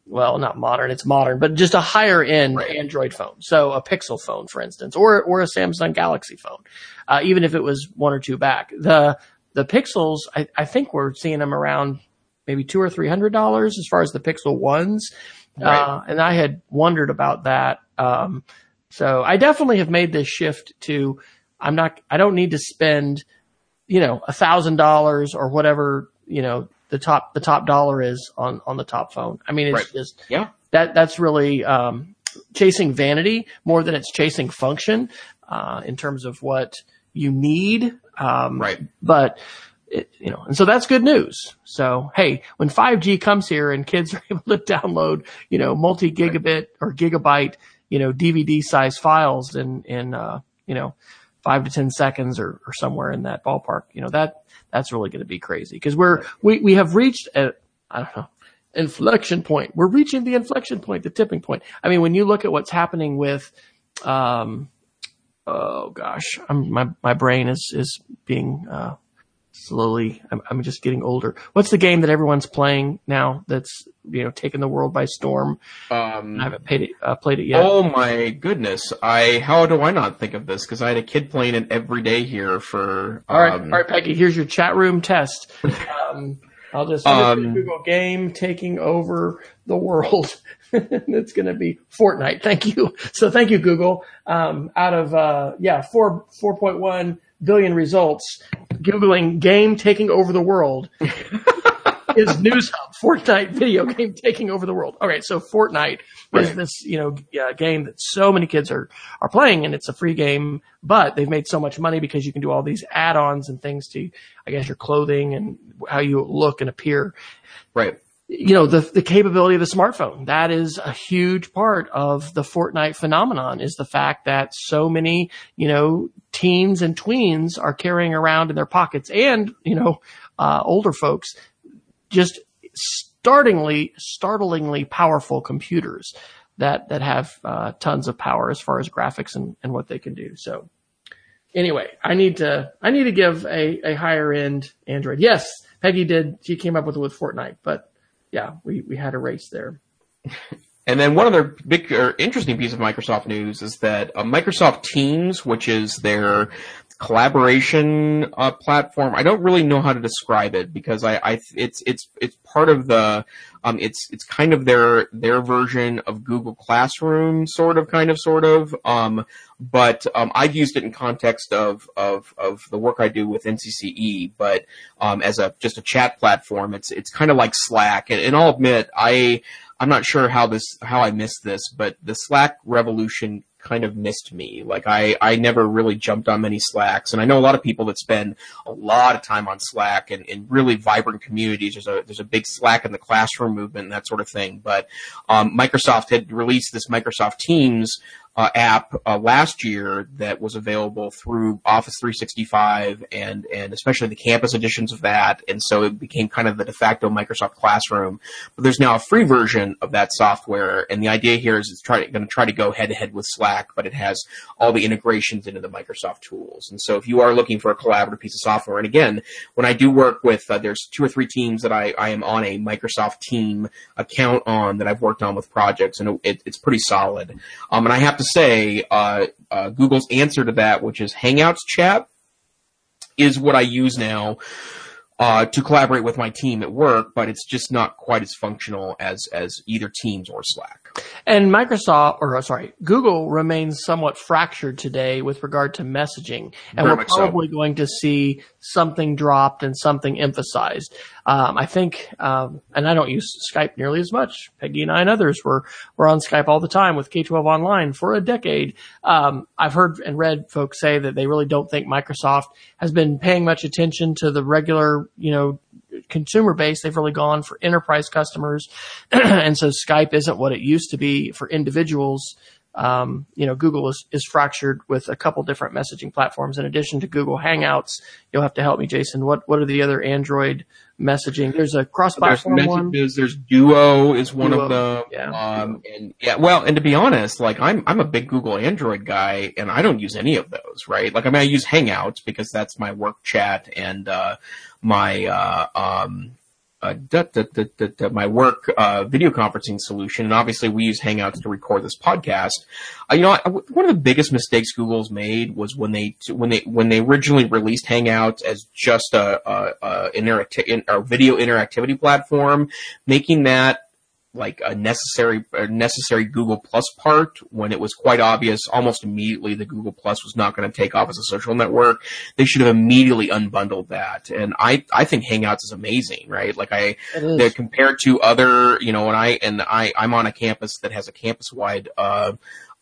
well, not modern, it's modern, but just a higher end right. Android phone. So a Pixel phone, for instance, or, or a Samsung Galaxy phone, uh, even if it was one or two back. The, the Pixels, I, I think we're seeing them around maybe two or three hundred dollars as far as the Pixel ones. Right. Uh, and I had wondered about that. Um, so I definitely have made this shift to, I'm not, I don't need to spend, you know, a thousand dollars or whatever, you know, the top the top dollar is on on the top phone. I mean, it's right. just yeah that that's really um, chasing vanity more than it's chasing function uh, in terms of what you need. Um, right. But it, you know, and so that's good news. So hey, when 5G comes here and kids *laughs* are able to download, you know, multi gigabit right. or gigabyte, you know, DVD size files in in uh, you know five to ten seconds or, or somewhere in that ballpark, you know that that's really going to be crazy because we're we we have reached a I don't know inflection point. We're reaching the inflection point, the tipping point. I mean, when you look at what's happening with, um, oh gosh, I'm, my my brain is is being uh, slowly. I'm, I'm just getting older. What's the game that everyone's playing now? That's you know taking the world by storm. Um, I haven't played it, uh, played it yet. Oh my goodness! I how do I not think of this? Because I had a kid playing it every day here for. Um, all right, all right, Peggy. Here's your chat room test. Um, I'll just um, Google game taking over the world. *laughs* it's going to be Fortnite. Thank you. So thank you, Google. Um, out of uh, yeah, four four point one billion results, googling game taking over the world. *laughs* is News Hub Fortnite video game taking over the world. All right, so Fortnite right. is this you know uh, game that so many kids are are playing, and it's a free game, but they've made so much money because you can do all these add-ons and things to, I guess, your clothing and how you look and appear. Right you know, the, the capability of the smartphone. That is a huge part of the Fortnite phenomenon is the fact that so many, you know, teens and tweens are carrying around in their pockets and, you know, uh, older folks just startlingly, startlingly powerful computers that, that have, uh, tons of power as far as graphics and, and what they can do. So anyway, I need to, I need to give a, a higher end Android. Yes, Peggy did, she came up with it with Fortnite, but yeah, we, we had a race there. And then one other big or interesting piece of Microsoft news is that uh, Microsoft Teams, which is their collaboration uh, platform. I don't really know how to describe it because I, I it's it's it's part of the um it's it's kind of their their version of Google Classroom, sort of, kind of, sort of. Um, but um, I've used it in context of of of the work I do with NCCE, but um, as a just a chat platform, it's it's kind of like Slack. And, and I'll admit, I I'm not sure how this how I missed this, but the Slack revolution kind of missed me. Like I, I never really jumped on many Slacks, and I know a lot of people that spend a lot of time on Slack and in really vibrant communities. There's a there's a big Slack in the classroom movement and that sort of thing. But um, Microsoft had released this Microsoft Teams uh, app uh, last year that was available through Office 365 and and especially the campus editions of that, and so it became kind of the de facto Microsoft Classroom. But there's now a free version of that software, and the idea here is it's going to try to go head to head with Slack, but it has all the integrations into the Microsoft tools. And so if you are looking for a collaborative piece of software, and again, when I do work with, uh, there's two or three teams that I, I am on a Microsoft team account on that I've worked on with projects, and it, it's pretty solid. Um, and I have to say, uh, uh, Google's answer to that, which is Hangouts chat, is what I use now uh, to collaborate with my team at work, but it's just not quite as functional as as either Teams or Slack. And Microsoft, or uh, sorry, Google remains somewhat fractured today with regard to messaging, and Very we're probably so. going to see something dropped and something emphasized. Um, I think, um, and I don't use Skype nearly as much. Peggy and I and others were were on Skype all the time with K12 Online for a decade. Um, I've heard and read folks say that they really don't think Microsoft has been paying much attention to the regular, you know, consumer base. They've really gone for enterprise customers. *clears throat* and so Skype isn't what it used to be for individuals. Um, you know, Google is, is fractured with a couple different messaging platforms. In addition to Google Hangouts, you'll have to help me, Jason. What what are the other Android messaging? There's a cross-platform there's one. There's Duo is one Duo, of them. Yeah. Um, and yeah, well, and to be honest, like I'm I'm a big Google Android guy, and I don't use any of those, right? Like I mean, I use Hangouts because that's my work chat and uh, my uh, um, uh, da, da, da, my work uh, video conferencing solution, and obviously we use Hangouts to record this podcast. Uh, you know, I, one of the biggest mistakes Google's made was when they when they when they originally released Hangouts as just a, a, a, interacti- a video interactivity platform, making that like a necessary a necessary Google Plus part when it was quite obvious almost immediately that Google Plus was not going to take off as a social network. They should have immediately unbundled that. And I I think Hangouts is amazing, right? Like I compared to other, you know, and I and I I'm on a campus that has a campus wide uh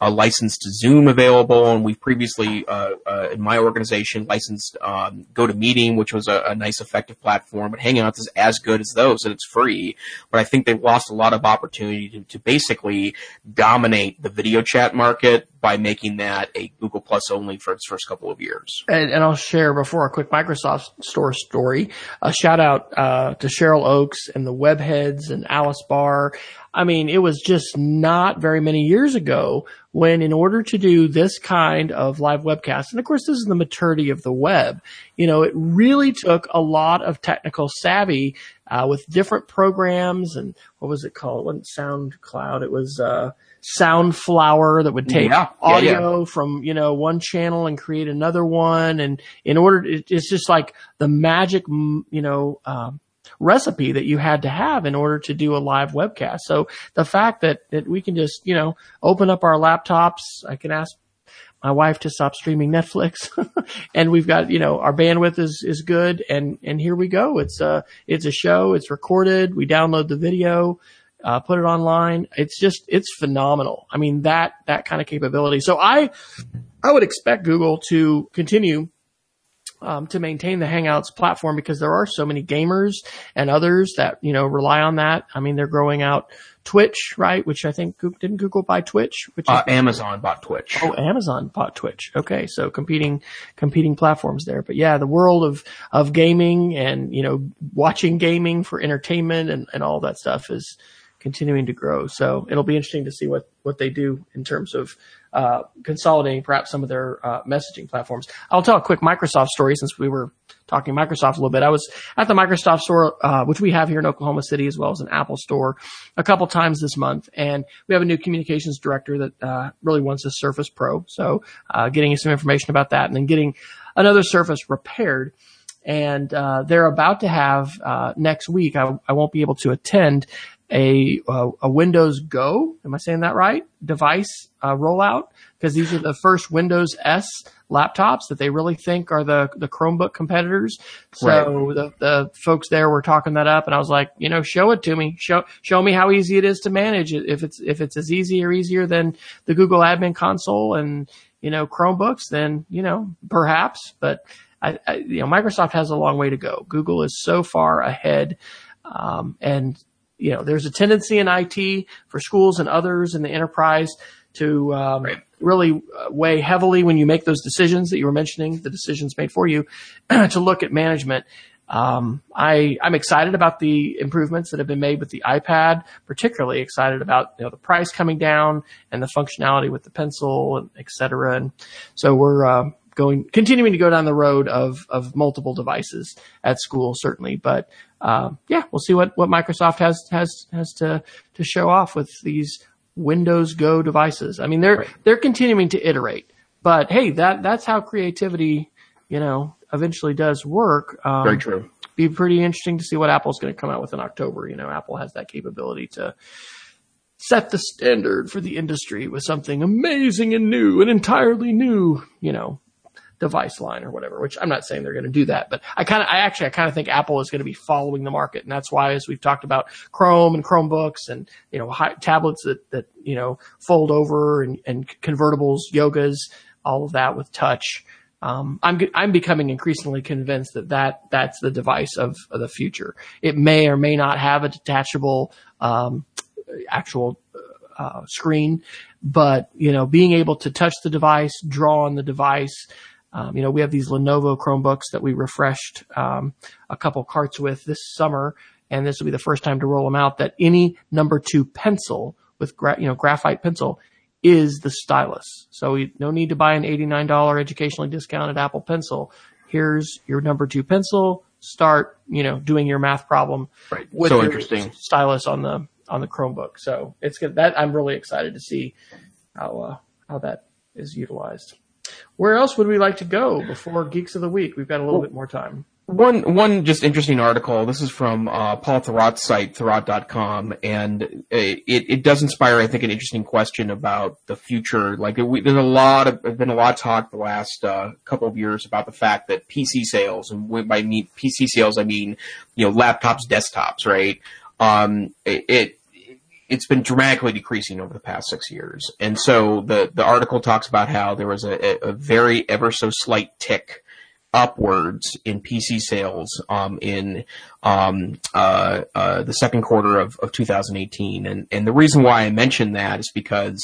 a license to Zoom available, and we've previously, uh, uh, in my organization, licensed um, GoToMeeting, which was a, a, nice, effective platform. But Hangouts is as good as those, and it's free. But I think they've lost a lot of opportunity to, to basically dominate the video chat market by making that a Google Plus only for its first couple of years. And, and I'll share before a quick Microsoft Store story. A shout out uh, to Cheryl Oakes and the Webheads and Alice Barr. I mean, it was just not very many years ago when in order to do this kind of live webcast, and of course this is the maturity of the web, you know, it really took a lot of technical savvy uh, with different programs and what was it called? It wasn't SoundCloud. It was, uh, Soundflower that would take yeah, audio yeah. from, you know, one channel and create another one. And in order, it's just like the magic, you know, um, recipe that you had to have in order to do a live webcast. So the fact that, that we can just, you know, open up our laptops, I can ask my wife to stop streaming Netflix *laughs* and we've got, you know, our bandwidth is, is good. And, and here we go. It's a, it's a show. It's recorded. We download the video, uh, put it online. It's just, it's phenomenal. I mean, that, that kind of capability. So I, I would expect Google to continue um, to maintain the Hangouts platform because there are so many gamers and others that you know rely on that. I mean, they're growing out Twitch, right? Which I think didn't Google buy Twitch? Which uh, Amazon bought Twitch. Oh, Amazon bought Twitch. Okay, so competing competing platforms there. But yeah, the world of of gaming and you know watching gaming for entertainment and and all that stuff is continuing to grow. So it'll be interesting to see what what they do in terms of uh, consolidating perhaps some of their uh, messaging platforms. I'll tell a quick Microsoft story since we were talking Microsoft a little bit. I was at the Microsoft store, uh, which we have here in Oklahoma City as well as an Apple store a couple times this month. And we have a new communications director that uh, really wants a Surface Pro. So uh, getting some information about that and then getting another Surface repaired and uh, they're about to have uh, next week. I, I, won't be able to attend a uh, a Windows Go. Am I saying that right? Device uh, rollout because these are the first Windows S laptops that they really think are the the Chromebook competitors. So right. the the folks there were talking that up, and I was like, you know, show it to me. Show show me how easy it is to manage it. If it's if it's as easy or easier than the Google Admin Console and you know Chromebooks, then you know perhaps, but. I, I, you know, Microsoft has a long way to go. Google is so far ahead, um, and you know, there's a tendency in IT for schools and others in the enterprise to um, right. really uh, weigh heavily when you make those decisions that you were mentioning, the decisions made for you, *clears throat* to look at management. Um, I, I'm excited about the improvements that have been made with the iPad, particularly excited about, you know, the price coming down and the functionality with the pencil and et cetera. And so we're, uh, going, continuing to go down the road of, of multiple devices at school, certainly. But, uh, yeah, we'll see what, what Microsoft has, has, has to, to show off with these Windows Go devices. I mean, they're right. they're continuing to iterate, but hey, that that's how creativity, you know, eventually does work. Um, Very true. Be pretty interesting to see what Apple's going to come out with in October. You know, Apple has that capability to set the standard for the industry with something amazing and new and entirely new, you know, device line or whatever, which I'm not saying they're going to do that, but I kind of, I actually, I kind of think Apple is going to be following the market. And that's why, as we've talked about Chrome and Chromebooks and, you know, high, tablets that, that, you know, fold over and, and convertibles, yogas, all of that with touch. Um, I'm, I'm becoming increasingly convinced that, that that's the device of, of the future. It may or may not have a detachable, um, actual uh, screen, but you know, being able to touch the device, draw on the device, um, you know, we have these Lenovo Chromebooks that we refreshed um, a couple carts with this summer, and this will be the first time to roll them out. That any number two pencil with gra- you know graphite pencil is the stylus. So we, no need to buy an $89 educationally discounted Apple Pencil. Here's your number two pencil. Start you know doing your math problem right. with so interesting stylus on the on the Chromebook. So it's good. That I'm really excited to see how uh, how that is utilized. Where else would we like to go before Geeks of the Week? We've got a little well, bit more time. One one just interesting article. This is from uh, Paul Thurrott's site, Thurrott.com, and it it does inspire, I think, an interesting question about the future. Like we, there's a lot of there's been a lot of talk the last uh, couple of years about the fact that PC sales, and by me PC sales, I mean you know laptops, desktops, right? Um, it it's been dramatically decreasing over the past six years. And so the, the article talks about how there was a, a very ever so slight tick upwards in PC sales um, in um, uh, uh, the second quarter of, of 2018. And, and the reason why I mention that is because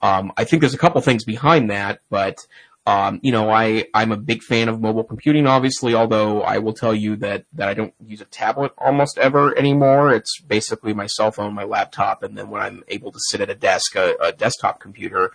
um, I think there's a couple things behind that, but um, you know, I, I'm a big fan of mobile computing, obviously, although I will tell you that, that I don't use a tablet almost ever anymore. It's basically my cell phone, my laptop, and then when I'm able to sit at a desk, a, a desktop computer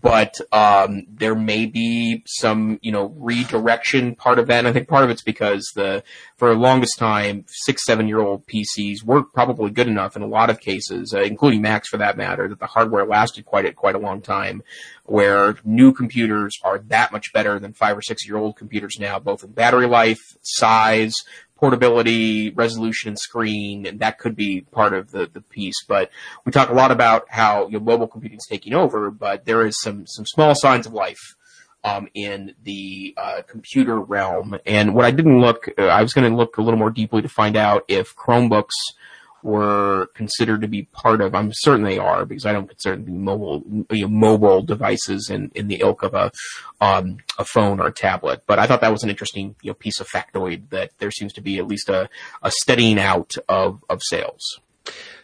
but um, there may be some, you know, redirection part of that. And I think part of it's because the for the longest time, six, seven year old PCs were probably good enough in a lot of cases, uh, including Macs for that matter, that the hardware lasted quite quite a long time. Where new computers are that much better than five or six year old computers now, both in battery life, size, portability, resolution, and screen, and that could be part of the, the piece. But we talk a lot about how you know, mobile computing is taking over, but there is some some small signs of life um, in the uh, computer realm. And what I didn't look, uh, I was going to look a little more deeply to find out if Chromebooks were considered to be part of. I'm certain they are because I don't consider them to be mobile you know, mobile devices in, in the ilk of a um, a phone or a tablet. But I thought that was an interesting you know, piece of factoid that there seems to be at least a, a steadying out of of sales.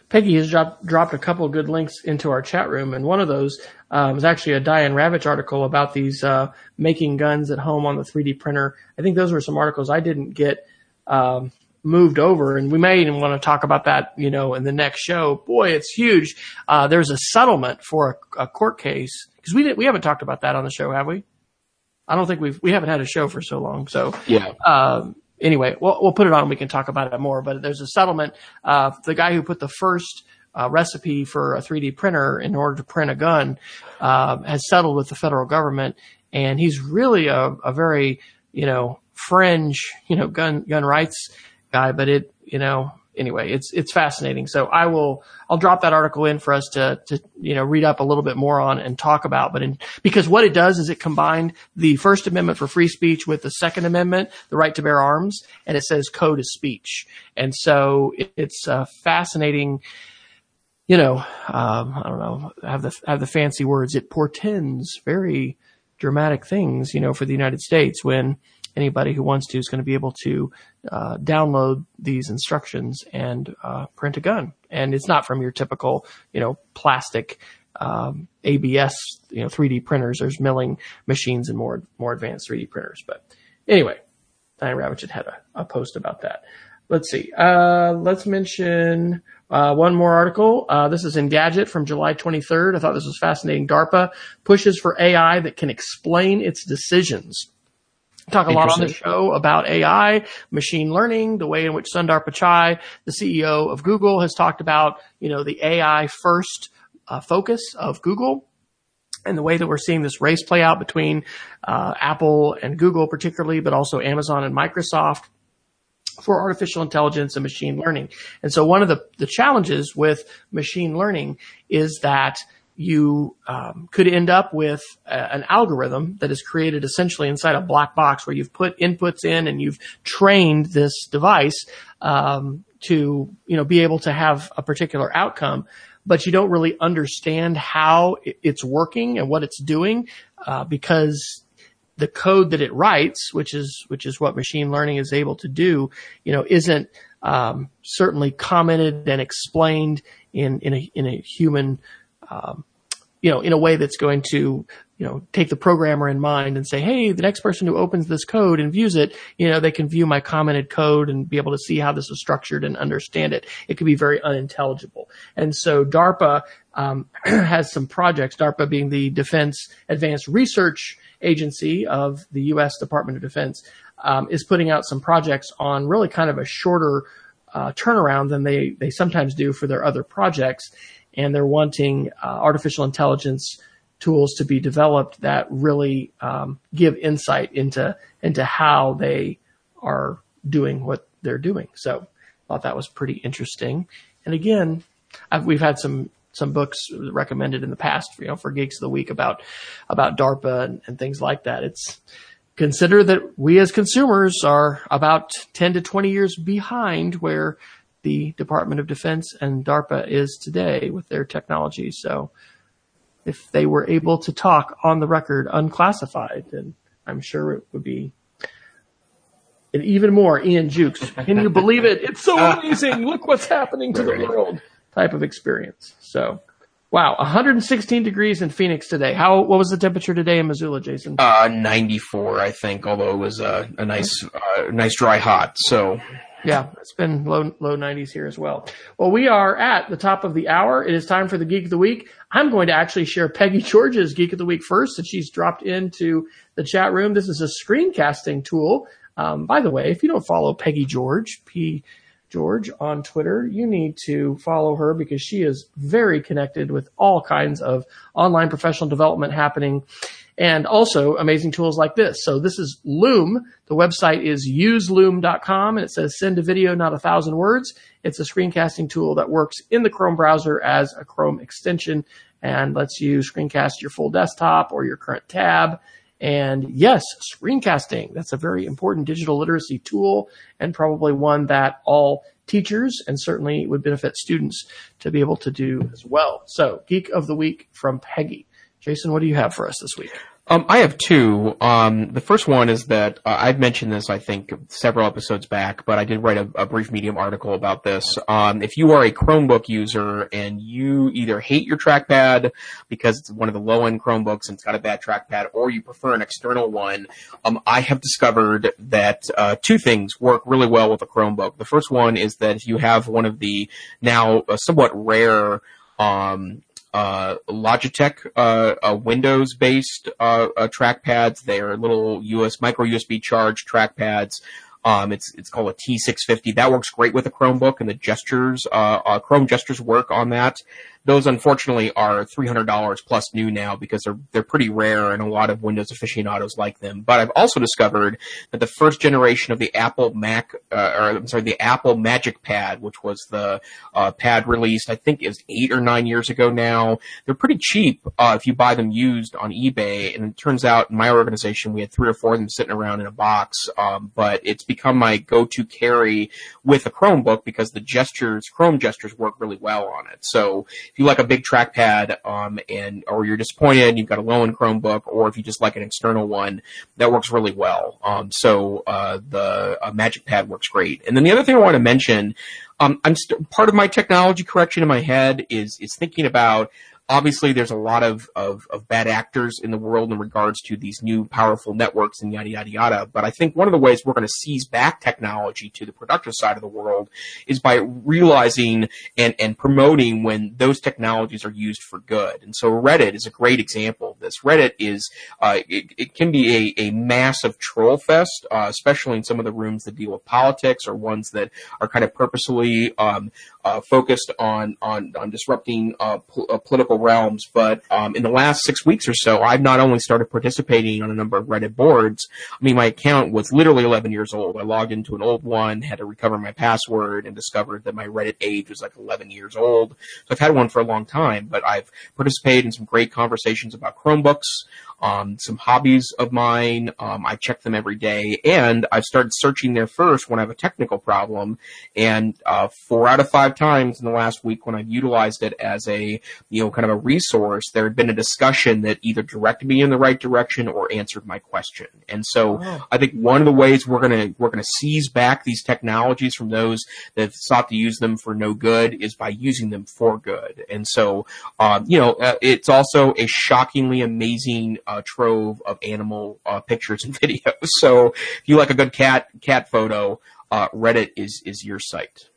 Peggy has dropped, dropped a couple of good links into our chat room, and one of those uh, was actually a Diane Ravitch article about these uh, making guns at home on the 3D printer. I think those were some articles I didn't get um, moved over, and we may even want to talk about that, you know, in the next show. Boy, it's huge. Uh, there's a settlement for a, a court case because we didn't, we haven't talked about that on the show, have we? I don't think we've we haven't had a show for so long. So yeah. Um, anyway, we'll we'll put it on. We can talk about it more. But there's a settlement. Uh, the guy who put the first uh, recipe for a 3D printer in order to print a gun uh, has settled with the federal government, and he's really a, a very you know fringe you know gun gun rights guy, but it, you know, anyway, it's it's fascinating. So I will I'll drop that article in for us to to you know read up a little bit more on and talk about. But in, because what it does is it combined the First Amendment for free speech with the Second Amendment, the right to bear arms, and it says code is speech. And so it, it's uh, fascinating. You know, um, I don't know, have the have the fancy words. It portends very dramatic things, you know, for the United States when anybody who wants to is going to be able to uh, download these instructions and uh, print a gun. And it's not from your typical, you know, plastic um, ABS, you know, 3D printers. There's milling machines and more more advanced 3D printers. But anyway, Diane Ravitch had a, a post about that. Let's see. Uh, let's mention uh, one more article. Uh, this is Engadget from July 23rd. I thought this was fascinating. DARPA pushes for AI that can explain its decisions talk a lot on the show about AI, machine learning, the way in which Sundar Pichai, the CEO of Google, has talked about, you know, the AI first uh, focus of Google and the way that we're seeing this race play out between uh, Apple and Google, particularly, but also Amazon and Microsoft for artificial intelligence and machine learning. And so one of the, the challenges with machine learning is that you um, could end up with a, an algorithm that is created essentially inside a black box where you've put inputs in and you've trained this device um, to you know be able to have a particular outcome but you don't really understand how it's working and what it's doing uh, because the code that it writes, which is which is what machine learning is able to do, you know, isn't um, certainly commented and explained in in a in a human, um, you know, in a way that's going to you know, take the programmer in mind and say, hey, the next person who opens this code and views it, you know, they can view my commented code and be able to see how this is structured and understand it. It could be very unintelligible. And so DARPA um, *clears throat* has some projects, DARPA being the Defense Advanced Research Agency of the U.S. Department of Defense, um, is putting out some projects on really kind of a shorter uh, turnaround than they, they sometimes do for their other projects. And they're wanting uh, artificial intelligence tools to be developed that really um, give insight into into how they are doing what they're doing. So I thought that was pretty interesting. And again, I've, we've had some some books recommended in the past, you know, for Geeks of the Week about about DARPA and, and things like that. It's consider that we as consumers are about 10 to 20 years behind where the Department of Defense and DARPA is today with their technology. So if they were able to talk on the record unclassified, then I'm sure it would be and even more Ian Jukes. Can you believe it? It's so amazing. Look what's happening to the world type of experience. So, wow, 116 degrees in Phoenix today. How, what was the temperature today in Missoula, Jason? Uh, 94, I think, although it was uh, a nice, uh, nice dry hot. So, yeah, it's been low low 90s here as well. Well, we are at the top of the hour. It is time for the Geek of the Week. I'm going to actually share Peggy George's Geek of the Week first, since she's dropped into the chat room. This is a screencasting tool. Um, by the way, if you don't follow Peggy George, P George on Twitter, you need to follow her because she is very connected with all kinds of online professional development happening and also amazing tools like this. So this is Loom. The website is useloom.com and it says send a video, not a thousand words. It's a screencasting tool that works in the Chrome browser as a Chrome extension and lets you screencast your full desktop or your current tab. And yes, screencasting. That's a very important digital literacy tool and probably one that all teachers and certainly would benefit students to be able to do as well. So Geek of the Week from Peggy. Jason, what do you have for us this week? Um, I have two. Um, the first one is that uh, I've mentioned this, I think, several episodes back, but I did write a, a brief Medium article about this. Um, if you are a Chromebook user and you either hate your trackpad because it's one of the low-end Chromebooks and it's got a bad trackpad, or you prefer an external one, um, I have discovered that uh, two things work really well with a Chromebook. The first one is that if you have one of the now uh, somewhat rare um, uh, Logitech uh, uh, Windows-based uh, uh, trackpads. They are little US micro USB charge trackpads. Um, it's it's called a T650. That works great with a Chromebook, and the gestures, uh, Chrome gestures work on that. Those unfortunately are $300 plus new now because they're, they're pretty rare and a lot of Windows aficionados like them. But I've also discovered that the first generation of the Apple Mac, uh, or I'm sorry, the Apple Magic Pad, which was the uh, pad released, I think is eight or nine years ago now. They're pretty cheap uh, if you buy them used on eBay. And it turns out in my organization we had three or four of them sitting around in a box. Um, but it's become my go-to carry with a Chromebook because the gestures, Chrome gestures work really well on it. So if you like a big trackpad, um, and or you're disappointed you've got a low-end Chromebook, or if you just like an external one, that works really well. Um, so uh, the uh, Magic Pad works great. And then the other thing I want to mention, um, I'm st- part of my technology correction in my head is is thinking about obviously there's a lot of, of, of, bad actors in the world in regards to these new powerful networks and yada yada yada. But I think one of the ways we're going to seize back technology to the productive side of the world is by realizing and, and promoting when those technologies are used for good. And so Reddit is a great example of this. Reddit is uh, it, it, can be a, a massive troll fest, uh, especially in some of the rooms that deal with politics or ones that are kind of purposely um, uh, focused on on on disrupting uh, uh, political realms. But um, in the last six weeks or so, I've not only started participating on a number of Reddit boards. I mean, my account was literally 11 years old. I logged into an old one, had to recover my password, and discovered that my Reddit age was like 11 years old. So I've had one for a long time, but I've participated in some great conversations about Chromebooks um, some hobbies of mine. Um, I check them every day, and I've started searching there first when I have a technical problem. And uh, four out of five times in the last week, when I've utilized it as a you know kind of a resource, there had been a discussion that either directed me in the right direction or answered my question. And so oh. I think one of the ways we're gonna we're gonna seize back these technologies from those that have sought to use them for no good is by using them for good. And so uh, you know uh, it's also a shockingly amazing uh, trove of animal uh, pictures and *laughs* videos. So if you like a good cat cat photo, uh, Reddit is is your site.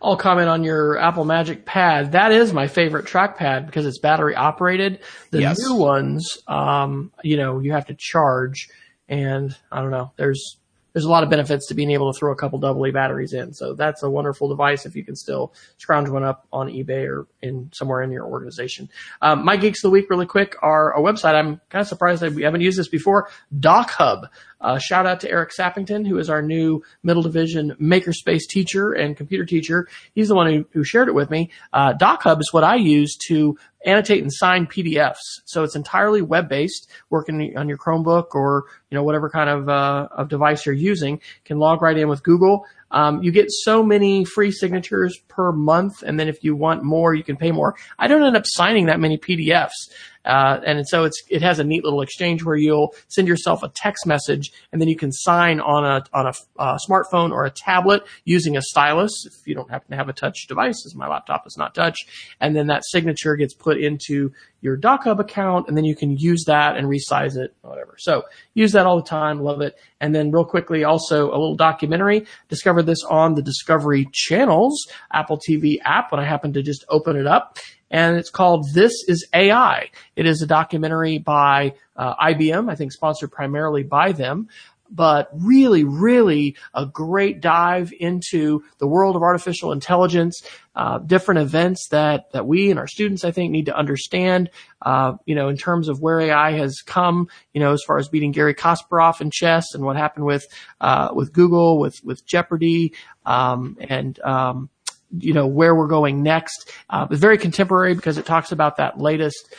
I'll comment on your Apple Magic Pad. That is my favorite trackpad because it's battery operated. The yes. new ones, um, you know, you have to charge, and I don't know. There's there's a lot of benefits to being able to throw a couple double A batteries in. So that's a wonderful device if you can still scrounge one up on eBay or in somewhere in your organization. Um, my geeks of the week, really quick, are a website. I'm kind of surprised that we haven't used this before. DocHub. Uh, shout out to Eric Sappington, who is our new middle division makerspace teacher and computer teacher. He's the one who, who shared it with me. Uh, DocHub is what I use to annotate and sign PDFs. So it's entirely web based, working on your Chromebook or you know whatever kind of uh, of device you're using. Can log right in with Google. Um, you get so many free signatures per month, and then if you want more, you can pay more. I don't end up signing that many PDFs. Uh, and so it's it has a neat little exchange where you'll send yourself a text message and then you can sign on a on a uh, smartphone or a tablet using a stylus. If you don't happen to have a touch device as my laptop is not touch and then that signature gets put into your DocHub account and then you can use that and resize it whatever. So use that all the time love it. And then real quickly also a little documentary. Discovered this on the Discovery Channel's Apple TV app when I happened to just open it up and it's called This is AI. It is a documentary by uh, IBM, I think sponsored primarily by them, but really, really a great dive into the world of artificial intelligence, uh, different events that, that we and our students, I think, need to understand, uh, you know, in terms of where AI has come, you know, as far as beating Garry Kasparov in chess and what happened with, uh, with Google, with, with Jeopardy, um, and, um, you know, where we're going next. Uh, it's very contemporary because it talks about that latest,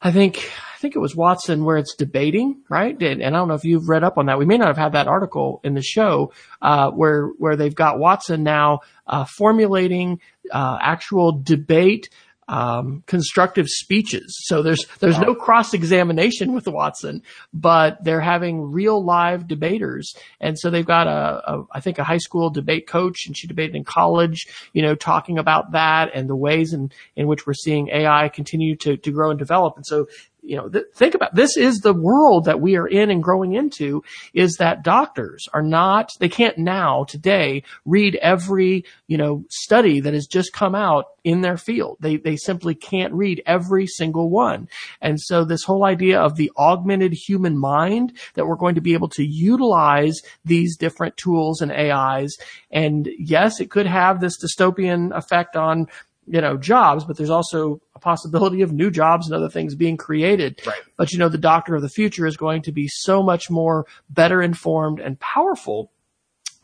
I think, I think it was Watson where it's debating, right? And, and I don't know if you've read up on that. We may not have had that article in the show, uh, where, where they've got Watson now, uh, formulating, uh, actual debate, um, constructive speeches. So there's there's no cross examination with Watson, but they're having real live debaters, and so they've got a, a I think a high school debate coach, and she debated in college, you know, talking about that and the ways in in which we're seeing AI continue to to grow and develop. And so you know, th- think about this is the world that we are in and growing into is that doctors are not, they can't now today read every, you know, study that has just come out in their field. They, they simply can't read every single one. And so this whole idea of the augmented human mind that we're going to be able to utilize these different tools and AIs. And yes, it could have this dystopian effect on you know, jobs, but there's also a possibility of new jobs and other things being created. Right. But you know, the doctor of the future is going to be so much more better informed and powerful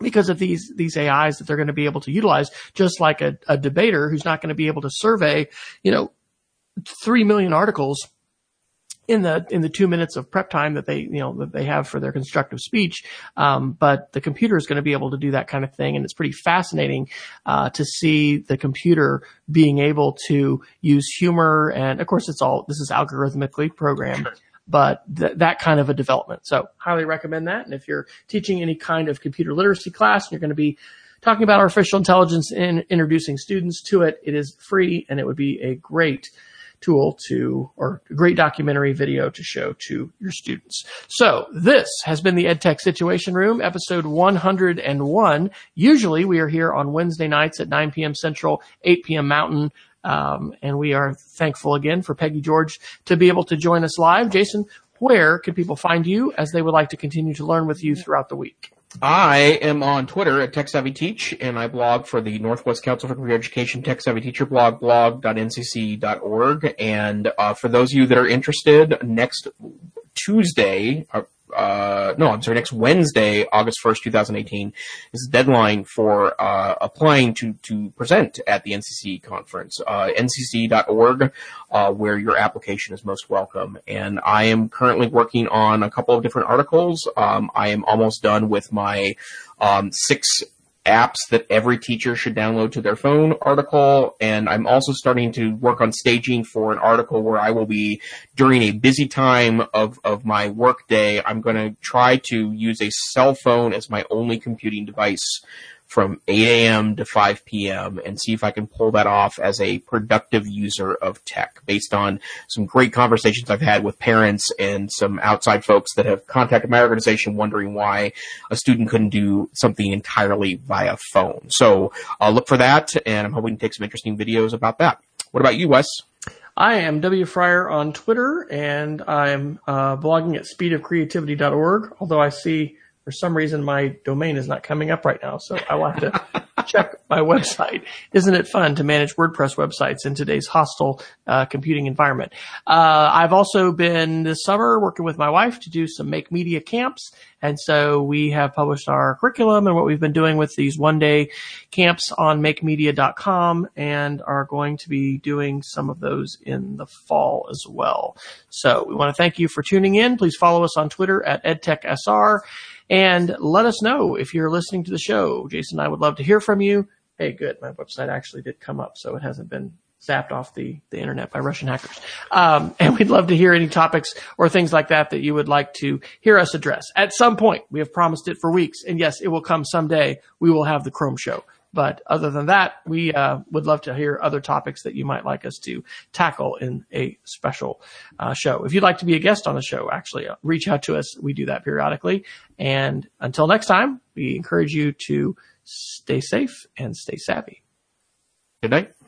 because of these these AIs that they're going to be able to utilize, just like a, a debater who's not going to be able to survey, you know, three million articles in the in the two minutes of prep time that they you know that they have for their constructive speech. Um, but the computer is going to be able to do that kind of thing, and it's pretty fascinating uh, to see the computer being able to use humor, and of course, it's all this is algorithmically programmed. Sure. But th- that kind of a development. So highly recommend that. And if you're teaching any kind of computer literacy class and you're going to be talking about artificial intelligence and introducing students to it, it is free and it would be a great tool to, or a great documentary video to show to your students. So this has been the EdTech Situation Room, episode 101. Usually we are here on Wednesday nights at 9 p.m. Central, 8 p.m. Mountain. Um, and we are thankful again for Peggy George to be able to join us live. Jason, where can people find you as they would like to continue to learn with you throughout the week? I am on Twitter at TechSavvyTeach, and I blog for the Northwest Council for Career Education Tech Savvy Teacher blog, blog.ncc.org. And uh, for those of you that are interested, next Tuesday, uh, no, I'm sorry, next Wednesday, August 1st, 2018, is the deadline for uh, applying to, to present at the NCC conference. Uh, ncc.org, uh, where your application is most welcome. And I am currently working on a couple of different articles. Um, I am almost done with my um, six apps that every teacher should download to their phone article. And I'm also starting to work on staging for an article where I will be during a busy time of, of my work day. I'm going to try to use a cell phone as my only computing device from 8 a.m. to 5 p.m. and see if I can pull that off as a productive user of tech based on some great conversations I've had with parents and some outside folks that have contacted my organization wondering why a student couldn't do something entirely via phone. So I'll look for that and I'm hoping to take some interesting videos about that. What about you, Wes? I am W. Fryer on Twitter and I'm uh, blogging at speedofcreativity.org, although I see for some reason my domain is not coming up right now, so I will have to *laughs* check my website. Isn't it fun to manage WordPress websites in today's hostile uh, computing environment? Uh, I've also been this summer working with my wife to do some Make Media camps, and so we have published our curriculum and what we've been doing with these one-day camps on MakeMedia.com, and are going to be doing some of those in the fall as well. So we want to thank you for tuning in. Please follow us on Twitter at EdTechSR. And let us know if you're listening to the show. Jason and I would love to hear from you. Hey, good. My website actually did come up, so it hasn't been zapped off the, the internet by Russian hackers. Um, *laughs* and we'd love to hear any topics or things like that that you would like to hear us address. At some point, we have promised it for weeks, and yes, it will come someday. We will have the Chrome show. But other than that, we uh, would love to hear other topics that you might like us to tackle in a special uh, show. If you'd like to be a guest on the show, actually, uh, reach out to us. We do that periodically. And until next time, we encourage you to stay safe and stay savvy. Good night.